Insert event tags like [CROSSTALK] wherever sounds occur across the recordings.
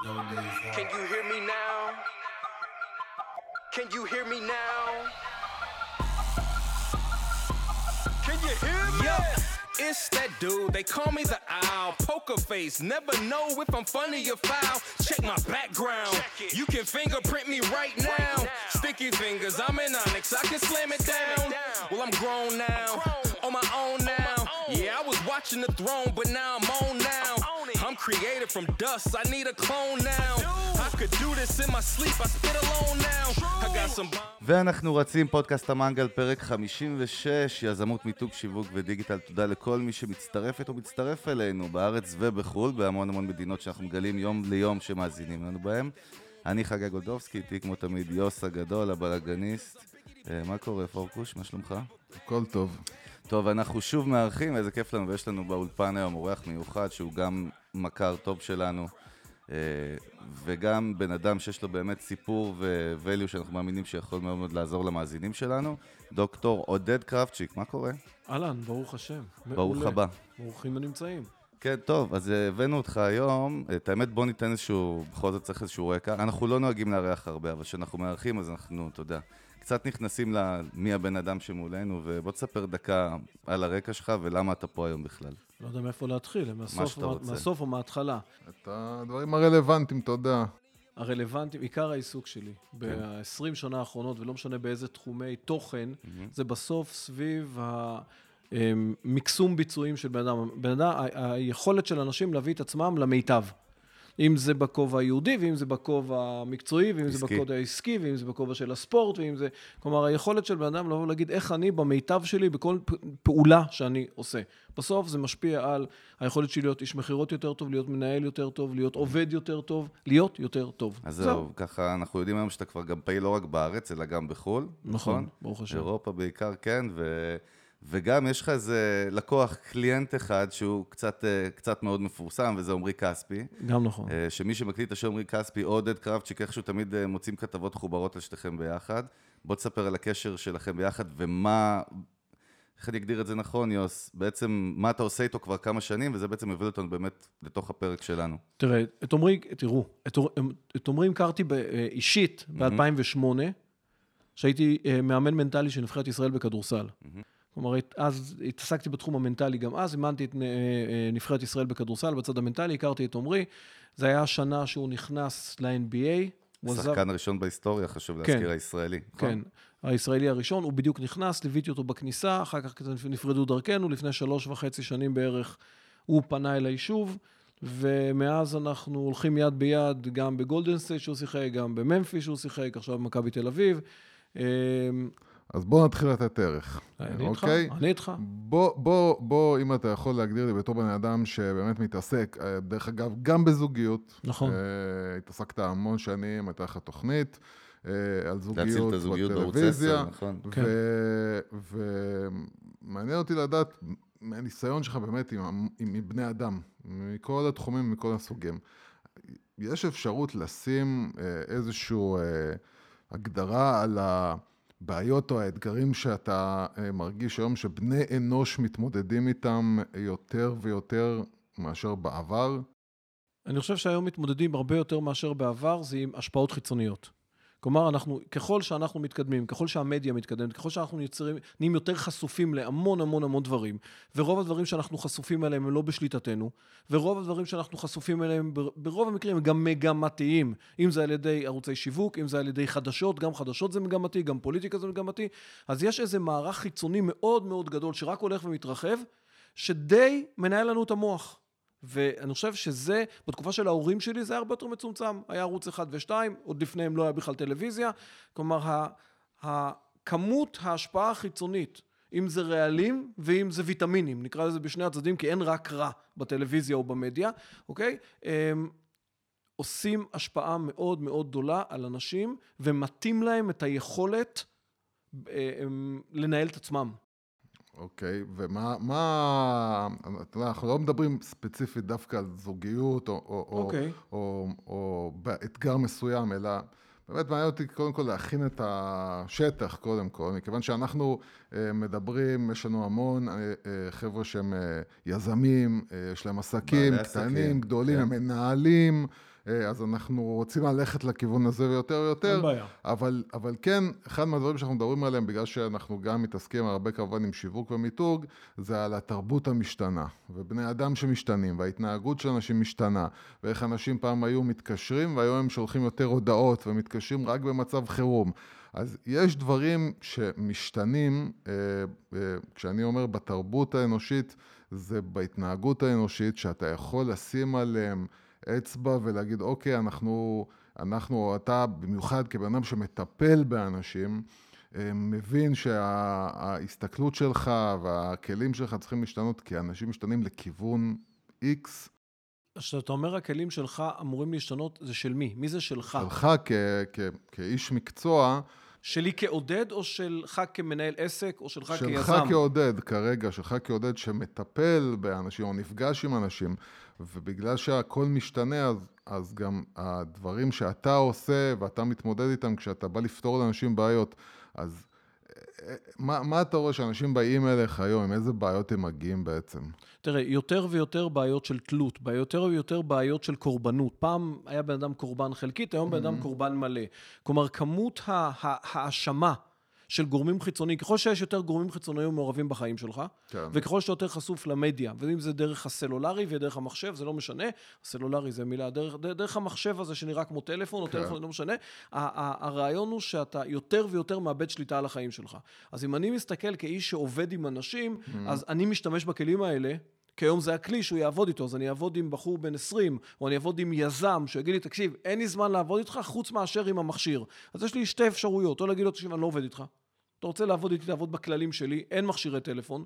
Can you hear me now? Can you hear me now? Can you hear me? Yeah. It's that dude, they call me the owl. Poker face, never know if I'm funny or foul. Check my background. You can fingerprint me right now. Sticky fingers, I'm in onyx, I can slam it down. down. Well, I'm grown now, on my own now. Yeah, I was watching the throne, but now I'm on now. Created from dust, I need a clone now. I could do this in my sleep, I spit alone now. I got some... ואנחנו רצים פודקאסט המנגל, פרק 56, יזמות, מיתוג, שיווק ודיגיטל. תודה לכל מי שמצטרפת או מצטרף אלינו בארץ ובחו"ל, בהמון המון מדינות שאנחנו מגלים יום ליום שמאזינים לנו בהם. אני חגי גולדובסקי, איתי כמו תמיד יוס הגדול, הבלאגניסט. אה, מה קורה, פורקוש? מה שלומך? הכל טוב. טוב, אנחנו שוב מארחים, איזה כיף לנו, ויש לנו באולפן היום אורח מיוחד שהוא גם מכר טוב שלנו, אה, וגם בן אדם שיש לו באמת סיפור ו-value שאנחנו מאמינים שיכול מאוד מאוד לעזור למאזינים שלנו, דוקטור עודד קרבצ'יק, מה קורה? אהלן, ברוך השם. ברוך. הבא. ברוכים הנמצאים. כן, טוב, אז הבאנו אותך היום. את האמת, בוא ניתן איזשהו, בכל זאת צריך איזשהו רקע. אנחנו לא נוהגים לארח הרבה, אבל כשאנחנו מארחים, אז אנחנו, אתה יודע, קצת נכנסים למי הבן אדם שמולנו, ובוא תספר דקה על הרקע שלך ולמה אתה פה היום בכלל. לא יודע מאיפה להתחיל, מהסוף, מהסוף או מההתחלה. את הדברים הרלוונטיים, אתה יודע. הרלוונטיים, עיקר העיסוק שלי כן. ב-20 שנה האחרונות, ולא משנה באיזה תחומי תוכן, mm-hmm. זה בסוף סביב ה... מקסום ביצועים של בן אדם. בן אדם, היכולת של אנשים להביא את עצמם למיטב. אם זה בכובע היהודי, ואם זה בכובע המקצועי, ואם עסקי. זה בכובע העסקי, ואם זה בכובע של הספורט, ואם זה... כלומר, היכולת של בן אדם לבוא ולהגיד איך אני במיטב שלי בכל פעולה שאני עושה. בסוף זה משפיע על היכולת שלי להיות איש מכירות יותר טוב, להיות מנהל יותר טוב, להיות עובד יותר טוב, להיות יותר טוב. אז זהו. ככה אנחנו יודעים היום שאתה כבר גם פעיל לא רק בארץ, אלא גם בחו"ל. נכון, נכון? ברוך השם. אירופה בעיקר, כן, ו... וגם יש לך איזה לקוח, קליינט אחד, שהוא קצת, אה, קצת מאוד מפורסם, וזה עמרי כספי. גם נכון. אה, שמי שמקליט את השם עמרי כספי, עודד קרבצ'יק, איכשהו תמיד אה, מוצאים כתבות חוברות על שתיכם ביחד. בוא תספר על הקשר שלכם ביחד, ומה, איך אני אגדיר את זה נכון, יוס? בעצם, מה אתה עושה איתו כבר כמה שנים, וזה בעצם מביא אותנו באמת לתוך הפרק שלנו. תראה, את עמרי, תראו, את עמרי הכרתי אישית ב-2008, שהייתי מאמן מנטלי של נבחרת ישראל בכדורסל. Mm-hmm. כלומר, אז התעסקתי בתחום המנטלי גם אז, אימנתי את אה, אה, נבחרת ישראל בכדורסל בצד המנטלי, הכרתי את עמרי. זה היה השנה שהוא נכנס ל-NBA. שחקן ראשון בהיסטוריה, חשוב כן, להזכיר, הישראלי. נכון? כן, הישראלי הראשון, הוא בדיוק נכנס, ליוויתי אותו בכניסה, אחר כך נפרדו דרכנו, לפני שלוש וחצי שנים בערך הוא פנה אליי שוב, ומאז אנחנו הולכים יד ביד, גם בגולדן סטייט שהוא שיחק, גם בממפיס שהוא שיחק, עכשיו במכבי תל אביב. אז בוא נתחיל לתת ערך. אני איתך, אוקיי? אני איתך. בוא, בוא, בוא, אם אתה יכול להגדיר לי בתור בן אדם שבאמת מתעסק, אה, דרך אגב, גם בזוגיות. נכון. אה, התעסקת המון שנים, הייתה לך תוכנית uh, על זוגיות בטלוויזיה. נכון. כן. ומעניין אותי לדעת, מהניסיון שלך באמת עם, עם, עם בני אדם, מכל התחומים, מכל הסוגים. יש אפשרות לשים uh, איזושהי uh, הגדרה על ה... הבעיות או האתגרים שאתה אה, מרגיש היום שבני אנוש מתמודדים איתם יותר ויותר מאשר בעבר? אני חושב שהיום מתמודדים הרבה יותר מאשר בעבר, זה עם השפעות חיצוניות. כלומר, אנחנו, ככל שאנחנו מתקדמים, ככל שהמדיה מתקדמת, ככל שאנחנו יוצרים, נהיים יותר חשופים להמון המון המון דברים, ורוב הדברים שאנחנו חשופים אליהם הם לא בשליטתנו, ורוב הדברים שאנחנו חשופים אליהם ברוב המקרים הם גם מגמתיים, אם זה על ידי ערוצי שיווק, אם זה על ידי חדשות, גם חדשות זה מגמתי, גם פוליטיקה זה מגמתי, אז יש איזה מערך חיצוני מאוד מאוד גדול שרק הולך ומתרחב, שדי מנהל לנו את המוח. ואני חושב שזה, בתקופה של ההורים שלי זה היה הרבה יותר מצומצם. היה ערוץ 1 ו-2, עוד לפניהם לא היה בכלל טלוויזיה. כלומר, הכמות ההשפעה החיצונית, אם זה רעלים ואם זה ויטמינים, נקרא לזה בשני הצדדים, כי אין רק רע בטלוויזיה או במדיה, אוקיי? הם עושים השפעה מאוד מאוד גדולה על אנשים ומטים להם את היכולת אה, לנהל את עצמם. אוקיי, ומה, מה, אתה יודע, אנחנו לא מדברים ספציפית דווקא על זוגיות או, או, אוקיי. או, או, או באתגר מסוים, אלא באמת מעניין אותי קודם כל להכין את השטח קודם כל, מכיוון שאנחנו אה, מדברים, יש לנו המון אה, אה, חבר'ה שהם יזמים, יש להם עסקים קטנים, עסקים, גדולים, כן. הם מנהלים. אז אנחנו רוצים ללכת לכיוון הזה ויותר ויותר. אין בעיה. אבל, אבל כן, אחד מהדברים שאנחנו מדברים עליהם, בגלל שאנחנו גם מתעסקים הרבה כמובן עם שיווק ומיתוג, זה על התרבות המשתנה, ובני אדם שמשתנים, וההתנהגות של אנשים משתנה, ואיך אנשים פעם היו מתקשרים, והיום הם שולחים יותר הודעות, ומתקשרים רק במצב חירום. אז יש דברים שמשתנים, אה, אה, כשאני אומר בתרבות האנושית, זה בהתנהגות האנושית, שאתה יכול לשים עליהם אצבע ולהגיד, אוקיי, אנחנו, אנחנו, או אתה, במיוחד כבן אדם שמטפל באנשים, אה, מבין שההסתכלות שלך והכלים שלך צריכים להשתנות, כי אנשים משתנים לכיוון X. כשאתה אומר הכלים שלך אמורים להשתנות, זה של מי? מי זה שלך? שלך כ- כ- כאיש מקצוע, שלי כעודד, או שלך כמנהל עסק, או שלך שלך כיזם? כעודד כרגע, שלך כעודד שמטפל באנשים או נפגש עם אנשים, ובגלל שהכל משתנה, אז, אז גם הדברים שאתה עושה ואתה מתמודד איתם כשאתה בא לפתור לאנשים בעיות, אז אה, מה, מה אתה רואה שאנשים באים אליך היום, עם איזה בעיות הם מגיעים בעצם? תראה, יותר ויותר בעיות של תלות, יותר ויותר בעיות של קורבנות. פעם היה בן אדם קורבן חלקית, היום בן אדם קורבן מלא. כלומר, כמות ההאשמה של גורמים חיצוניים, ככל שיש יותר גורמים חיצוניים מעורבים בחיים שלך, כן. וככל שאתה יותר חשוף למדיה, ואם זה דרך הסלולרי ודרך המחשב, זה לא משנה, הסלולרי זה מילה, דרך, דרך המחשב הזה שנראה כמו טלפון, או כן. טלפון, לא משנה, הרעיון הוא שאתה יותר ויותר מאבד שליטה על החיים שלך. אז אם אני מסתכל כאיש שעובד עם אנשים, אז אני משתמש בכלים האלה. כי היום זה הכלי שהוא יעבוד איתו, אז אני אעבוד עם בחור בן 20, או אני אעבוד עם יזם, שיגיד לי, תקשיב, אין לי זמן לעבוד איתך חוץ מאשר עם המכשיר. אז יש לי שתי אפשרויות, או להגיד לו, תקשיב, אני לא עובד איתך. אתה רוצה לעבוד איתי, תעבוד בכללים שלי, אין מכשירי טלפון.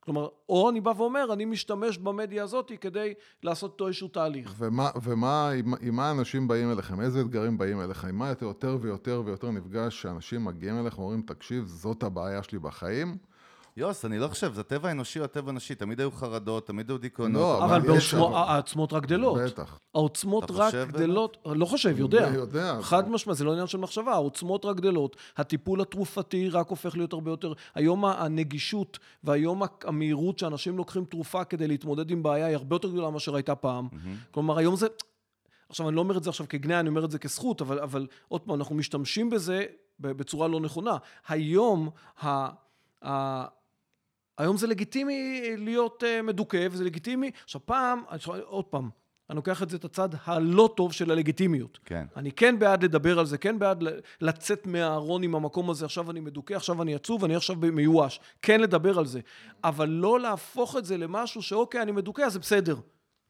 כלומר, או אני בא ואומר, אני משתמש במדיה הזאת כדי לעשות איתו איזשהו תהליך. ומה, ומה עם, עם מה אנשים באים אליכם? איזה אתגרים באים אליך? עם מה אתה יותר ויותר ויותר נפגש שאנשים מגיעים אליך ואומרים, תקשיב, זאת הבעיה שלי בחיים? יוס, אני לא חושב, זה טבע אנושי או טבע נשי, תמיד היו חרדות, תמיד היו דיכאונות. לא, אבל העוצמות רק גדלות. בטח. העוצמות רק? גדלות, לא חושב, יודע. יודע. חד משמעית, זה לא עניין של מחשבה, העוצמות רק גדלות, הטיפול התרופתי רק הופך להיות הרבה יותר, היום הנגישות והיום המהירות שאנשים לוקחים תרופה כדי להתמודד עם בעיה היא הרבה יותר גדולה מאשר הייתה פעם. כלומר, היום זה, עכשיו אני לא אומר את זה עכשיו כגנאי, אני אומר את זה כזכות, אבל, אבל עוד פעם, אנחנו משתמשים בזה בצורה לא נכונה. היום, ה, ה, היום זה לגיטימי להיות uh, מדוכא, וזה לגיטימי. עכשיו פעם, עוד פעם, אני לוקח את זה את הצד הלא טוב של הלגיטימיות. כן. אני כן בעד לדבר על זה, כן בעד לצאת מהארון עם המקום הזה, עכשיו אני מדוכא, עכשיו אני עצוב, אני עכשיו מיואש. כן לדבר על זה. אבל לא להפוך את זה למשהו שאוקיי, אני מדוכא, אז זה בסדר.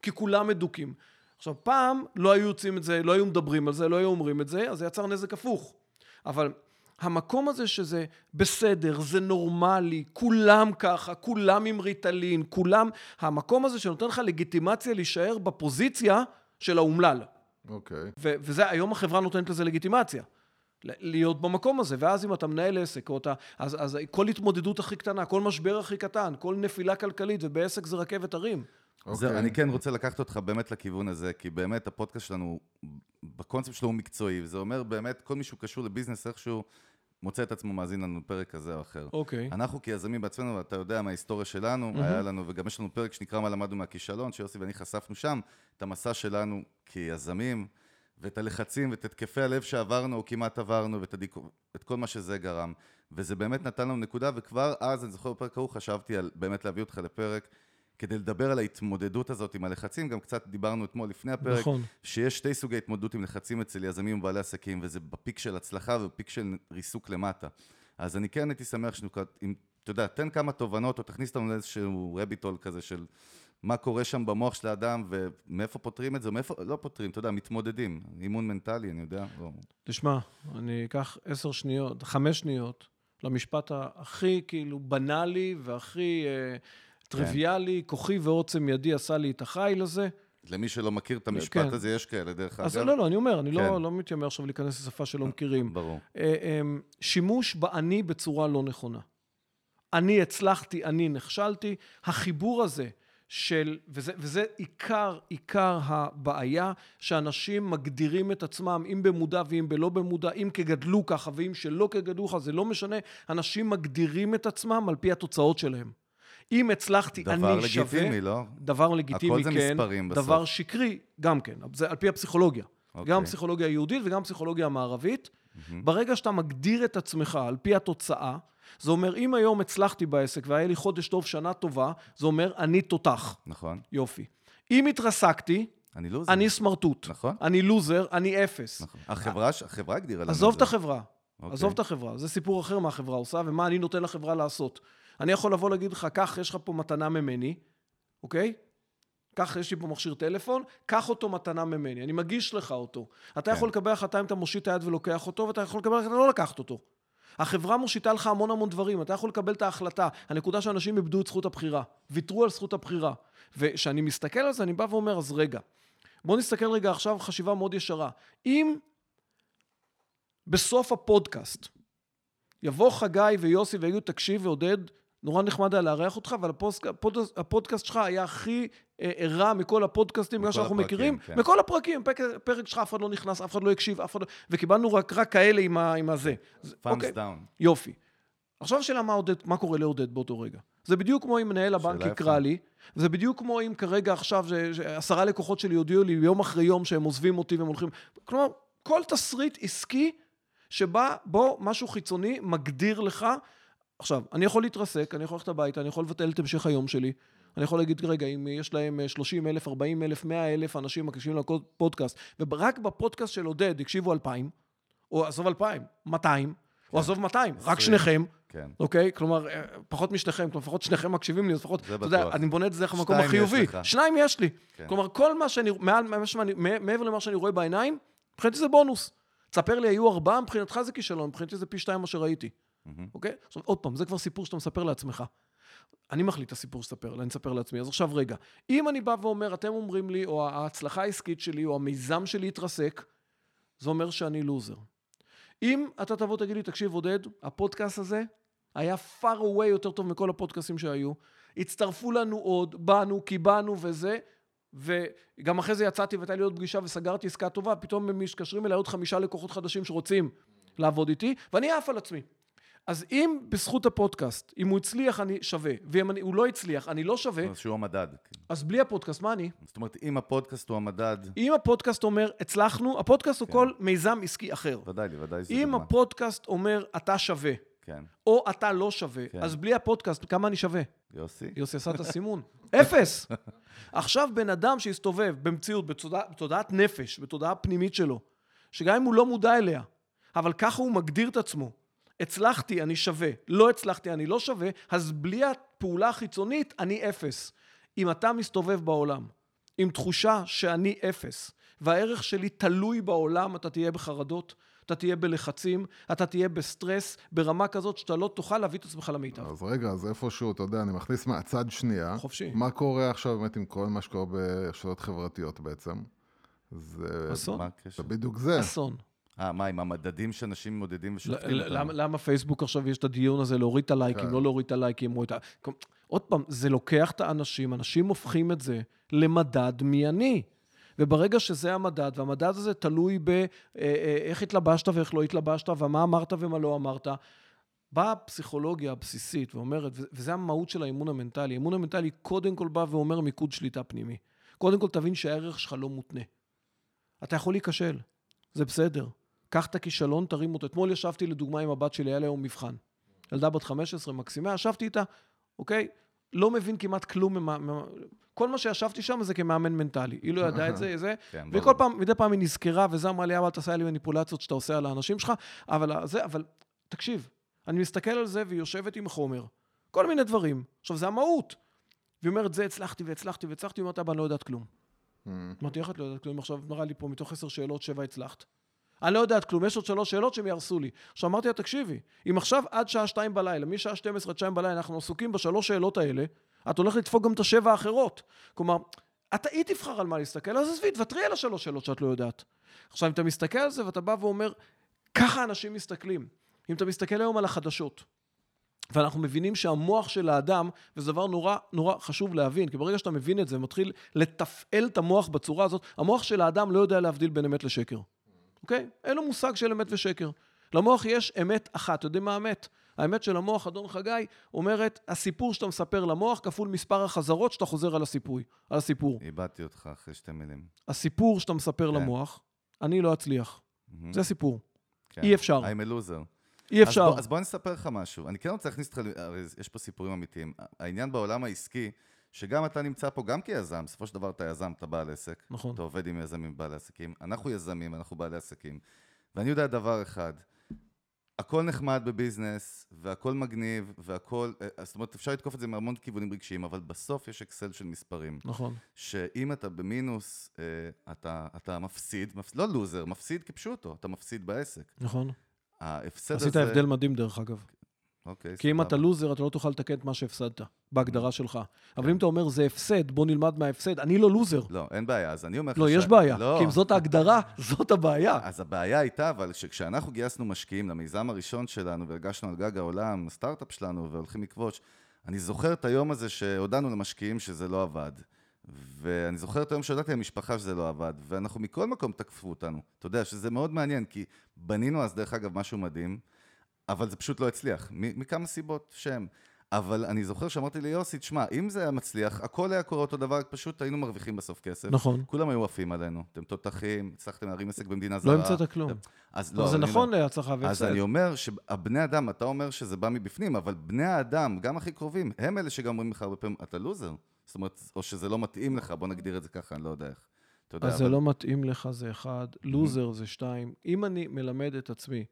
כי כולם מדוכאים. עכשיו, פעם לא היו יוצאים את זה, לא היו מדברים על זה, לא היו אומרים את זה, אז זה יצר נזק הפוך. אבל המקום הזה שזה בסדר, זה נורמלי, כולם ככה, כולם עם ריטלין, כולם... המקום הזה שנותן לך לגיטימציה להישאר בפוזיציה של האומלל. אוקיי. ו- וזה, היום החברה נותנת לזה לגיטימציה. ל- להיות במקום הזה, ואז אם אתה מנהל עסק, או אתה, אז, אז כל התמודדות הכי קטנה, כל משבר הכי קטן, כל נפילה כלכלית, ובעסק זה רכבת הרים. זהו, אוקיי. אני כן רוצה לקחת אותך באמת לכיוון הזה, כי באמת הפודקאסט שלנו, בקונספט שלו הוא מקצועי, וזה אומר באמת, כל מי שהוא קשור לביזנס איכשהו, מוצא את עצמו מאזין לנו בפרק כזה או אחר. אוקיי. אנחנו כיזמים בעצמנו, ואתה יודע מההיסטוריה שלנו, היה לנו, וגם יש לנו פרק שנקרא מה למדנו מהכישלון, שיוסי ואני חשפנו שם את המסע שלנו כיזמים, ואת הלחצים ואת התקפי הלב שעברנו, או כמעט עברנו, ואת הדיק... את כל מה שזה גרם. וזה באמת נתן לנו נקודה, וכבר אז, אני זוכר בפרק ההוא, חשבתי על באמת להביא אותך לפרק, כדי לדבר על ההתמודדות הזאת עם הלחצים, גם קצת דיברנו אתמול לפני הפרק, נכון. שיש שתי סוגי התמודדות עם לחצים אצל יזמים ובעלי עסקים, וזה בפיק של הצלחה ובפיק של ריסוק למטה. אז אני כן הייתי שמח שנוקד, אם, אתה יודע, תן כמה תובנות, או תכניס אותנו לאיזשהו רביטול כזה של מה קורה שם במוח של האדם, ומאיפה פותרים את זה, מאיפה, לא פותרים, אתה יודע, מתמודדים. אימון מנטלי, אני יודע. לא. תשמע, אני אקח עשר שניות, חמש שניות, למשפט הכי כאילו בנאלי והכי אה, טריוויאלי, כוחי ועוצם ידי עשה לי את החיל הזה. למי שלא מכיר את המשפט כן. הזה, יש כאלה, דרך אגב. אז לא, לא, אני אומר, אני כן. לא, לא מתיימר עכשיו להיכנס לשפה שלא מכירים. ברור. אה, אה, שימוש באני בצורה לא נכונה. אני הצלחתי, אני נכשלתי. החיבור הזה של, וזה, וזה עיקר, עיקר הבעיה, שאנשים מגדירים את עצמם, אם במודע ואם בלא במודע, אם כגדלו ככה ואם שלא כגדלו ככה, זה לא משנה, אנשים מגדירים את עצמם על פי התוצאות שלהם. אם הצלחתי, דבר אני שווה... לגיטימי, לא? דבר לגיטימי, הכל כן. זה מספרים בסוף. דבר שקרי, גם כן. זה על פי הפסיכולוגיה. אוקיי. גם פסיכולוגיה יהודית וגם פסיכולוגיה מערבית. ברגע שאתה מגדיר את עצמך על פי התוצאה, זה אומר, אם היום הצלחתי בעסק והיה לי חודש טוב, שנה טובה, זה אומר, אני תותח. נכון. יופי. אם התרסקתי, אני לוזר. אני סמרטוט. נכון. אני לוזר, אני אפס. נכון. החברה, החברה הגדירה לנו עזוב את את זה. החברה. אוקיי. עזוב את החברה. זה סיפור אחר מה החברה עושה ומה אני נותן לחברה לעשות. אני יכול לבוא להגיד לך, קח, יש לך פה מתנה ממני, אוקיי? קח, יש לי פה מכשיר טלפון, קח אותו מתנה ממני, אני מגיש לך אותו. אתה כן. יכול לקבל החלטה אם אתה מושיט את היד ולוקח אותו, ואתה יכול לקבל החלטה לא לקחת אותו. החברה מושיטה לך המון המון דברים, אתה יכול לקבל את ההחלטה. הנקודה שאנשים איבדו את זכות הבחירה, ויתרו על זכות הבחירה. וכשאני מסתכל על זה, אני בא ואומר, אז רגע, בואו נסתכל רגע עכשיו חשיבה מאוד ישרה. אם בסוף הפודקאסט יבוא חגי ויוסי ויגידו, תקשיב ועודד, נורא נחמד היה לארח אותך, אבל הפוסק, הפוד, הפודקאסט שלך היה הכי אה, אה, רע מכל הפודקאסטים, בגלל שאנחנו הפרקים, מכירים, כן. מכל הפרקים, פרק, פרק שלך אף אחד לא נכנס, אף אחד לא הקשיב, אף אחד לא... וקיבלנו רק, רק כאלה עם, ה, עם הזה. זה- פאנס דאון. יופי. עכשיו השאלה מה, עודד, מה קורה לעודד באותו רגע. זה בדיוק כמו אם מנהל הבנק יקרא. לי, וזה בדיוק כמו אם כרגע עכשיו עשרה לקוחות שלי יודיעו לי יום אחרי יום שהם עוזבים אותי והם הולכים... כלומר, כל תסריט עסקי שבה בו משהו חיצוני מגדיר לך... עכשיו, אני יכול להתרסק, אני יכול ללכת הביתה, אני יכול לבטל את המשך היום שלי. אני יכול להגיד, רגע, אם יש להם 30 אלף, 40 אלף, 100 אלף אנשים מקשיבים לפודקאסט, ורק בפודקאסט של עודד הקשיבו 2,000, או עזוב 2,000, 200, או עזוב 200, רק. שניכם, כן. אוקיי? כלומר, אה, פחות משניכם, כלומר, לפחות שניכם מקשיבים לי, לפחות, אתה יודע. אני בונה את זה דרך המקום החיובי. שניים יש לי. כן. כלומר, כל מה שאני, מעל, מה מעבר למה שאני רואה בעיניים, מבחינתי זה בונוס. תספר לי, היו ארבעה, מבחינתך זה כישלון, מבחינתי זה פי שתיים ממה שראיתי. אוקיי? עכשיו, עוד פעם, זה כבר סיפור שאתה מספר לעצמך. אני מחליט את הסיפור שתספר, אני אספר לעצמי. אז עכשיו רגע, אם אני בא ואומר, אתם אומרים לי, או ההצלחה העסקית שלי, או המיזם שלי התרסק, זה אומר שאני לוזר. אם אתה תבוא תגיד לי, תקשיב עודד, הפודקאסט הזה היה far away יותר טוב מכל הפודקאסטים שהיו, הצטרפו לנו עוד, באנו, קיבלנו וזה, וגם אחרי זה יצאתי והייתה לי עוד פגישה וסגרתי עסקה טובה, פתאום הם מתקשרים אליי עוד חמישה לקוחות חדשים שרוצים לעבוד איתי, ואני עף על עצמי. אז אם בזכות הפודקאסט, אם הוא הצליח, אני שווה, ואם אני, הוא לא הצליח, אני לא שווה, אז שהוא המדד. כן. אז בלי הפודקאסט, מה אני? זאת אומרת, אם הפודקאסט הוא המדד, אם הפודקאסט אומר, הצלחנו, הפודקאסט הוא כן. כל מיזם עסקי אחר. ודאי לי, ודאי זו אם דוגמה. הפודקאסט אומר, אתה שווה, כן. או אתה לא שווה, כן. אז בלי הפודקאסט, כמה אני שווה? יוסי? יוסי עשה את [LAUGHS] הסימון. אפס. עכשיו, בן אדם שהסתובב במציאות, בתודע, בתודעת נפש, בתודעה פנימית שלו, שגם אם הוא לא מודע אליה, אבל ככה הוא מגדיר את עצמו, הצלחתי, אני שווה, לא הצלחתי, אני לא שווה, אז בלי הפעולה החיצונית, אני אפס. אם אתה מסתובב בעולם עם תחושה שאני אפס, והערך שלי תלוי בעולם, אתה תהיה בחרדות, אתה תהיה בלחצים, אתה תהיה בסטרס, ברמה כזאת שאתה לא תוכל להביא את עצמך למיטב. אז רגע, אז איפשהו, אתה יודע, אני מכניס מהצד שנייה. חופשי. מה קורה עכשיו באמת עם כל מה שקורה ברשתות חברתיות בעצם? זה... אסון. זה בדיוק זה. אסון. אה, מה, עם המדדים שאנשים מודדים ושופטים אותם? למה, למה פייסבוק עכשיו יש את הדיון הזה, להוריד את הלייקים, כן. לא להוריד את הלייקים, או את ה... עוד פעם, זה לוקח את האנשים, אנשים הופכים את זה למדד מי אני. וברגע שזה המדד, והמדד הזה תלוי באיך התלבשת ואיך לא התלבשת, ומה אמרת ומה לא אמרת, באה הפסיכולוגיה הבסיסית ואומרת, וזה המהות של האימון המנטלי. האימון המנטלי קודם כל בא ואומר מיקוד שליטה פנימי. קודם כל תבין שהערך שלך לא מותנה. אתה יכול להיכשל, זה בסדר. קח את הכישלון, תרים אותו. אתמול ישבתי לדוגמה עם הבת שלי, היה לה היום מבחן. ילדה בת 15, מקסימה, ישבתי איתה, אוקיי? לא מבין כמעט כלום, ממה, כל מה שישבתי שם זה כמאמן מנטלי. היא לא ידעה את זה, [LAUGHS] זה, כן, וכל ברור. פעם, מדי פעם היא נזכרה, וזה אמרה לי, אבל תעשה לי מניפולציות שאתה עושה על האנשים שלך, אבל זה, אבל תקשיב, אני מסתכל על זה והיא יושבת עם חומר, כל מיני דברים. עכשיו, זה המהות. והיא אומרת, זה הצלחתי והצלחתי והצלחתי, היא אומרת, אבא, אני לא יודעת כלום. אמרתי, איך את לא יודעת כלום? עכשיו נראה לי פה מתוך עשר שאלות, שבע הצלחת. אני לא יודעת כלום, יש עוד שלוש שאלות שהם יהרסו לי. עכשיו אמרתי לה, תקשיבי, אם עכשיו עד שעה שתיים בלילה, משעה 12 עד שתיים בלילה, אנחנו עסוקים בשלוש שאלות האלה, את הולכת לדפוק גם את השבע האחרות. כלומר, את היא תבחר על מה להסתכל, אז עזבי, תוותרי על השלוש שאלות שאת לא יודעת. עכשיו, אם אתה מסתכל על זה ואתה בא ואומר, ככה אנשים מסתכלים. אם אתה מסתכל היום על החדשות, ואנחנו מבינים שהמוח של האדם, וזה דבר נורא נורא חשוב להבין, כי ברגע שאתה מבין את זה ומתחיל לתפעל את המוח בצורה הזאת, המוח של האדם לא יודע להבדיל בין אמת לשקר, אוקיי? אין לו מושג של אמת ושקר. למוח יש אמת אחת, אתה יודע מה האמת? האמת של המוח, אדון חגי, אומרת, הסיפור שאתה מספר למוח כפול מספר החזרות שאתה חוזר על הסיפוי, על הסיפור. איבדתי אותך אחרי שתי מילים. הסיפור שאתה מספר כן. למוח, אני לא אצליח. מהמם. זה הסיפור. כן. אי אפשר. I'm a loser. אי אפשר. אז בוא, אז בוא אני אספר לך משהו. אני כן רוצה להכניס אותך, הרי יש פה סיפורים אמיתיים. העניין בעולם העסקי, שגם אתה נמצא פה גם כיזם, בסופו של דבר אתה יזם, אתה בעל עסק. נכון. אתה עובד עם יזמים ובעלי עסקים. אנחנו יזמים, אנחנו בעלי עסקים. ואני יודע דבר אחד, הכל נחמד בביזנס, והכל מגניב, והכל... אה, זאת אומרת, אפשר לתקוף את זה מהמון כיוונים רגשיים, אבל בסוף יש אקסל של מספרים. נכון. שאם אתה במינוס, אה, אתה, אתה מפסיד, מפס... לא לוזר, מפסיד כפשוטו, אתה מפסיד בעסק. נכון. ההפסד עשית הזה... הבדל מדהים, דרך אגב. אוקיי, כי אם. אתה לוזר, אתה לא תוכל לתקן את מה שהפסדת, בהגדרה שלך. אבל כן. אם אתה אומר, זה הפסד, בוא נלמד מההפסד, אני לא לוזר. לא, אין בעיה, אז אני אומר לך לא, יש בעיה. לא. כי אם זאת ההגדרה, [LAUGHS] זאת הבעיה. אז הבעיה הייתה, אבל שכשאנחנו גייסנו משקיעים למיזם הראשון שלנו והרגשנו על גג העולם, הסטארט-אפ שלנו, והולכים לקווץ', אני זוכר את היום הזה שהודענו למשקיעים שזה לא עבד. ואני זוכר את היום שהודעתי למשפחה שזה לא עבד, ואנחנו מכל מקום תקפו אותנו. אתה יודע שזה מאוד מעניין, כי בנינו אז דרך אגב משהו מדהים, אבל זה פשוט לא הצליח, מכמה סיבות שם. אבל אני זוכר שאמרתי ליוסי, תשמע, אם זה היה מצליח, הכל היה קורה אותו דבר, פשוט היינו מרוויחים בסוף כסף. נכון. כולם היו עפים עלינו, אתם תותחים, הצלחתם להרים עסק במדינה זרה. לא המצאת כלום. אז לא, זה נכון אומר- להצלחה אז והפסד. אני אומר שהבני אדם, אתה אומר שזה בא מבפנים, אבל בני האדם, גם הכי קרובים, הם אלה שגם אומרים לך הרבה פעמים, אתה לוזר. זאת אומרת, או שזה לא מתאים לך, בוא נגדיר את זה ככה, אני לא יודע איך. אז זה לא מתאים לך, זה אחד. לוזר זה שתיים. אם אני מלמד את עצמי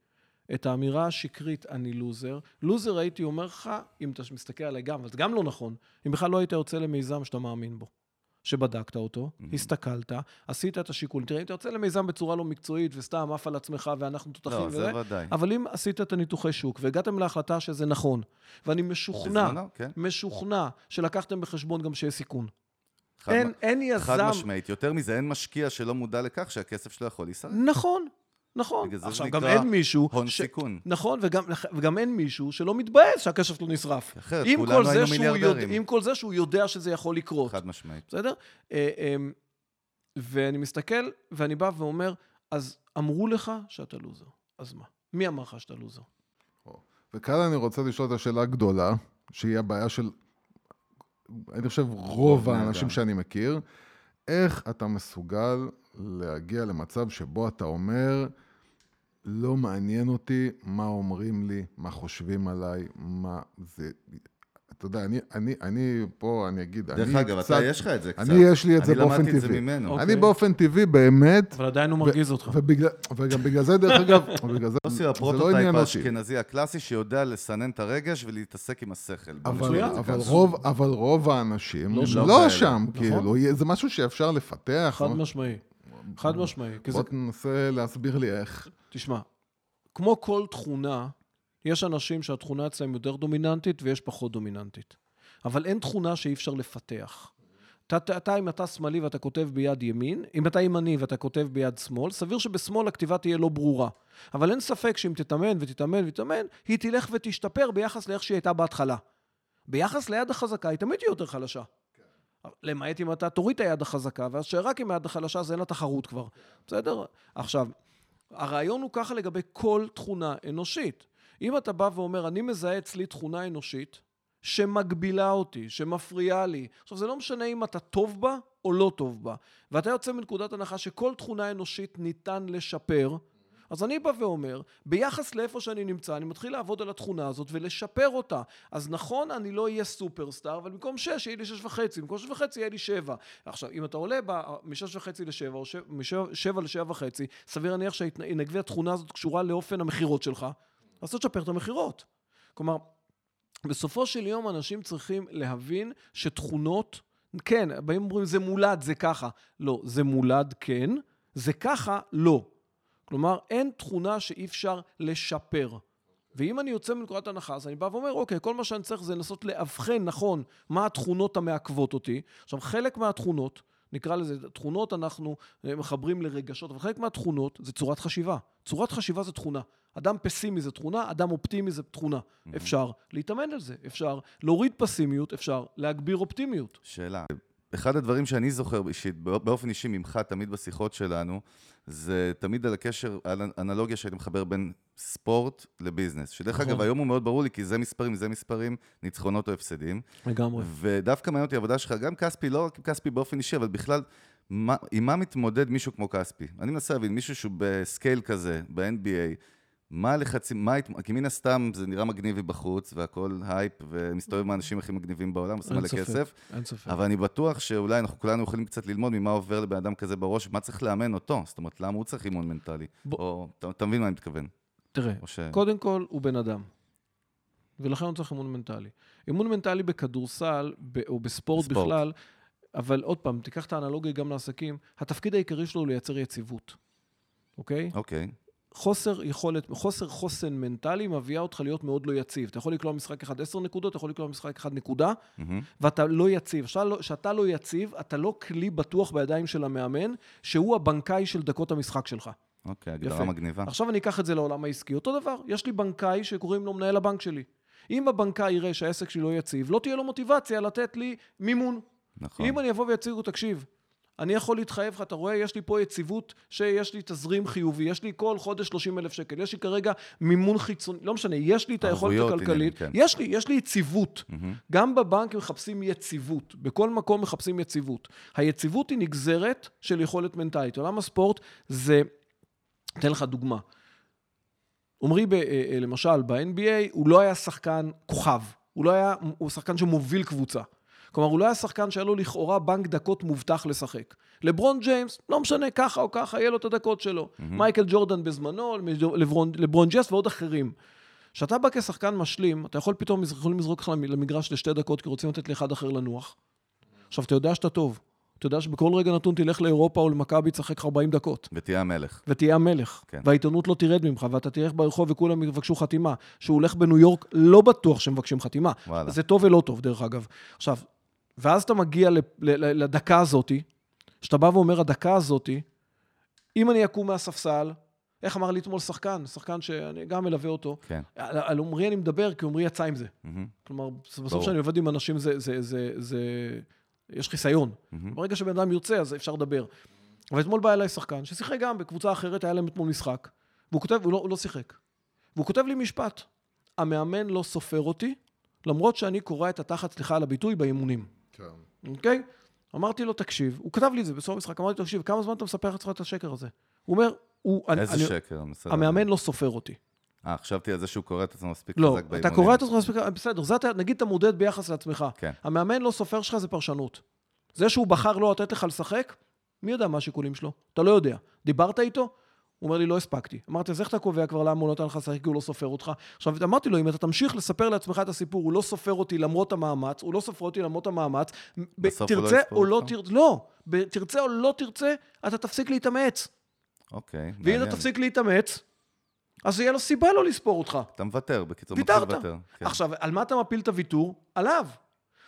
את האמירה השקרית, אני לוזר, לוזר הייתי אומר לך, אם אתה מסתכל עליי גם, אבל זה גם לא נכון, אם בכלל לא היית יוצא למיזם שאתה מאמין בו. שבדקת אותו, הסתכלת, עשית את השיקול. תראה, אם אתה יוצא למיזם בצורה לא מקצועית וסתם עף על עצמך ואנחנו תותחים לא, וזה, זה ודאי. אבל אם עשית את הניתוחי שוק והגעתם להחלטה שזה נכון, ואני משוכנע, בזמנו, כן. משוכנע שלקחתם בחשבון גם שיש סיכון. חד אין, מ- אין יזם... חד משמעית. יותר מזה, אין משקיע שלא מודע לכך שהכסף שלו יכול להישרף. נכון, נכון. עכשיו, גם אין מישהו... הון סיכון. נכון, וגם, וגם אין מישהו שלא מתבאס שהכסף שלו נשרף. אחרת, כולנו כל זה היינו מיליארדרים. עם כל זה שהוא יודע שזה יכול לקרות. חד משמעית. בסדר? אה, אה, ואני מסתכל, ואני בא ואומר, אז אמרו לך שאתה לוזר. אז מה? מי אמר לך שאתה לוזר? וכאן אני רוצה לשאול את השאלה הגדולה, שהיא הבעיה של, אני חושב, רוב האנשים. שאני מכיר, איך אתה מסוגל להגיע למצב שבו אתה אומר, לא מעניין אותי מה אומרים לי, מה חושבים עליי, מה זה... אתה יודע, אני, אני, אני פה, אני אגיד, דרך אני אגב, קצת... אתה, יש לך את זה קצת. אני, יש לי את זה באופן אני למדתי את זה טבעי. ממנו. אוקיי. אני באופן טבעי, באמת, אבל עדיין הוא מרגיז אותך. ובגלל, וגם בגלל זה, דרך אגב, [LAUGHS] בגלל זה, זה לא ה prototype עניין אותי. האשכנזי הקלאסי שיודע לסנן את הרגש ולהתעסק עם השכל. אבל, אבל. רוב, אבל רוב האנשים לא לא, שם. לא כאלה. שם, נכון. כאילו, זה משהו שאפשר לפתח. חד משמעי. חד משמעי. בוא תנסה להסביר לי איך. תשמע, כמו כל תכונה, יש אנשים שהתכונה אצלם יותר דומיננטית ויש פחות דומיננטית. אבל אין תכונה שאי אפשר לפתח. אתה, אתה, אם אתה שמאלי ואתה כותב ביד ימין, אם אתה ימני ואתה כותב ביד שמאל, סביר שבשמאל הכתיבה תהיה לא ברורה. אבל אין ספק שאם תתאמן ותתאמן ותתאמן, היא תלך ותשתפר ביחס לאיך שהיא הייתה בהתחלה. ביחס ליד החזקה, היא תמיד תהיה יותר חלשה. למעט אם אתה תוריד את היד החזקה, ואז שרק עם היד החלשה אז אין לה תחרות כבר. בסדר? עכשיו, הרעיון הוא ככה לגבי כל תכונה אנושית. אם אתה בא ואומר, אני מזהה אצלי תכונה אנושית שמגבילה אותי, שמפריעה לי. עכשיו, זה לא משנה אם אתה טוב בה או לא טוב בה. ואתה יוצא מנקודת הנחה שכל תכונה אנושית ניתן לשפר, אז אני בא ואומר, ביחס לאיפה שאני נמצא, אני מתחיל לעבוד על התכונה הזאת ולשפר אותה. אז נכון, אני לא אהיה סופרסטאר, אבל במקום שש, יהיה לי שש וחצי, במקום שש וחצי יהיה לי שבע. עכשיו, אם אתה עולה ב- משש וחצי לשבע, או שבע- משבע לשבע וחצי, סביר להניח שנגיד התכונה הזאת קשורה לאופן המכירות שלך, אז תשפר את המכירות. כלומר, בסופו של יום אנשים צריכים להבין שתכונות, כן, באים ואומרים זה מולד, זה ככה. לא, זה מולד כן, זה ככה לא. כלומר, אין תכונה שאי אפשר לשפר. ואם אני יוצא מנקודת הנחה, אז אני בא ואומר, אוקיי, כל מה שאני צריך זה לנסות לאבחן נכון מה התכונות המעכבות אותי. עכשיו, חלק מהתכונות, נקרא לזה, תכונות אנחנו אה, מחברים לרגשות, אבל חלק מהתכונות זה צורת חשיבה. צורת חשיבה זה תכונה. אדם פסימי זה תכונה, אדם אופטימי זה תכונה. אפשר להתאמן על זה, אפשר להוריד פסימיות, אפשר להגביר אופטימיות. שאלה, אחד הדברים שאני זוכר אישית, באופן אישי ממך, תמיד בשיחות שלנו, זה תמיד על הקשר, על אנלוגיה שהייתי מחבר בין ספורט לביזנס. שדרך נכון. אגב, היום הוא מאוד ברור לי, כי זה מספרים, זה מספרים, ניצחונות או הפסדים. לגמרי. ודווקא מעניין אותי העבודה שלך, גם כספי, לא רק כספי באופן אישי, אבל בכלל, מה, עם מה מתמודד מישהו כמו כספי? אני מנסה להבין, מישהו שהוא ב scale כזה, ב-NBA, מה הלחצים, מה, כי מן הסתם זה נראה מגניב מבחוץ, והכל הייפ, ומסתובב עם האנשים הכי מגניבים בעולם, עושים מלא כסף. אין ספק. אבל אני בטוח שאולי אנחנו כולנו יכולים קצת ללמוד ממה עובר לבן אדם כזה בראש, מה צריך לאמן אותו. זאת אומרת, למה הוא צריך אימון מנטלי? ב... או, אתה, אתה מבין מה אני מתכוון. תראה, ש... קודם כל, הוא בן אדם. ולכן הוא צריך אימון מנטלי. אימון מנטלי בכדורסל, ב, או בספורט ספורט. בכלל, אבל עוד פעם, תיקח את האנלוגיה גם לעסקים, התפקיד העיקרי שלו הוא לייצר יציבות, אוקיי? אוקיי. חוסר יכולת, חוסר חוסן מנטלי מביאה אותך להיות מאוד לא יציב. אתה יכול לקלוע משחק אחד עשר נקודות, אתה יכול לקלוע משחק אחד נקודה, mm-hmm. ואתה לא יציב. כשאתה לא, לא יציב, אתה לא כלי בטוח בידיים של המאמן, שהוא הבנקאי של דקות המשחק שלך. אוקיי, הגדרה מגניבה. עכשיו אני אקח את זה לעולם העסקי. אותו דבר, יש לי בנקאי שקוראים לו מנהל הבנק שלי. אם הבנקאי יראה שהעסק שלי לא יציב, לא תהיה לו מוטיבציה לתת לי מימון. נכון. אם אני אבוא ויציג לו, תקשיב, אני יכול להתחייב לך, אתה רואה, יש לי פה יציבות, שיש לי תזרים חיובי, יש לי כל חודש 30 אלף שקל, יש לי כרגע מימון חיצוני, לא משנה, יש לי את היכולת הכלכלית, כן. יש לי, יש לי יציבות. Mm-hmm. גם בבנק מחפשים יציבות, בכל מקום מחפשים יציבות. היציבות היא נגזרת של יכולת מנטלית. עולם הספורט זה, אתן לך דוגמה. עמרי, אה, אה, למשל, ב-NBA, הוא לא היה שחקן כוכב. הוא לא היה, הוא שחקן שמוביל קבוצה. כלומר, הוא לא היה שחקן שהיה לו לכאורה בנק דקות מובטח לשחק. לברון ג'יימס, לא משנה, ככה או ככה, יהיה לו את הדקות שלו. Mm-hmm. מייקל ג'ורדן בזמנו, לברון, לברון ג'יימס ועוד אחרים. כשאתה בא כשחקן משלים, אתה יכול פתאום, יכולים לזרוק לך למגרש לשתי דקות, כי רוצים לתת לאחד אחר לנוח. עכשיו, אתה יודע שאתה טוב. אתה יודע שבכל רגע נתון תלך לאירופה או למכבי, תשחק 40 דקות. ותהיה המלך. ותהיה המלך. כן. והעיתונות לא תרד ממך, ואתה תלך ברחוב וכולם יבקשו חתימה. שהוא הולך בניו יורק, לא בטוח שמבקשים חתימה. וואלה. זה טוב ולא טוב, דרך אגב. עכשיו, ואז אתה מגיע לדקה הזאתי, שאתה בא ואומר, הדקה הזאתי, אם אני אקום מהספסל, איך אמר לי אתמול שחקן, שחקן שאני גם מלווה אותו, כן. על, על עמרי אני מדבר, כי עמרי יצא עם זה. Mm-hmm. כלומר, בסוף כשאני עובד עם אנשים, זה, זה, זה, זה, יש חיסיון. Mm-hmm. ברגע שבן אדם יוצא, אז אפשר לדבר. אבל אתמול בא אליי שחקן, ששיחק גם בקבוצה אחרת, היה להם אתמול משחק, והוא כותב, הוא לא, הוא לא שיחק. והוא כותב לי משפט, המאמן לא סופר אותי, למרות שאני קורא את התחת, סליחה על הביטוי, באימונים. כן. אוקיי? אמרתי לו, תקשיב, הוא כתב לי את זה בסוף המשחק, אמרתי לו, תקשיב, כמה זמן אתה מספר לעצמך את השקר הזה? הוא אומר, הוא... איזה אני, שקר? בסדר. המאמן לא סופר אותי. אה, חשבתי על זה שהוא קורא את עצמו מספיק לא, חזק באימונים. לא, אתה קורא את עצמו מספיק, בסדר, זה אתה, נגיד אתה מודד ביחס לעצמך. כן. המאמן לא סופר שלך זה פרשנות. זה שהוא בחר לא לתת לך לשחק, מי יודע מה השיקולים שלו? אתה לא יודע. דיברת איתו? הוא אומר לי, לא הספקתי. אמרתי, אז איך אתה קובע כבר למה הוא נותן לך לשחק כי הוא לא סופר אותך? עכשיו, אמרתי לו, אם אתה תמשיך לספר לעצמך את הסיפור, הוא לא סופר אותי למרות המאמץ, הוא לא סופר אותי למרות המאמץ, תרצה לא או לא תרצה, לא, תרצה או לא תרצה, אתה תפסיק להתאמץ. אוקיי, מעניין. ואם אתה תפסיק להתאמץ, אז יהיה לו סיבה לא לספור אותך. אתה מוותר, בקיצור, מתחיל לוותר. כן. עכשיו, על מה אתה מפיל את הוויתור? עליו.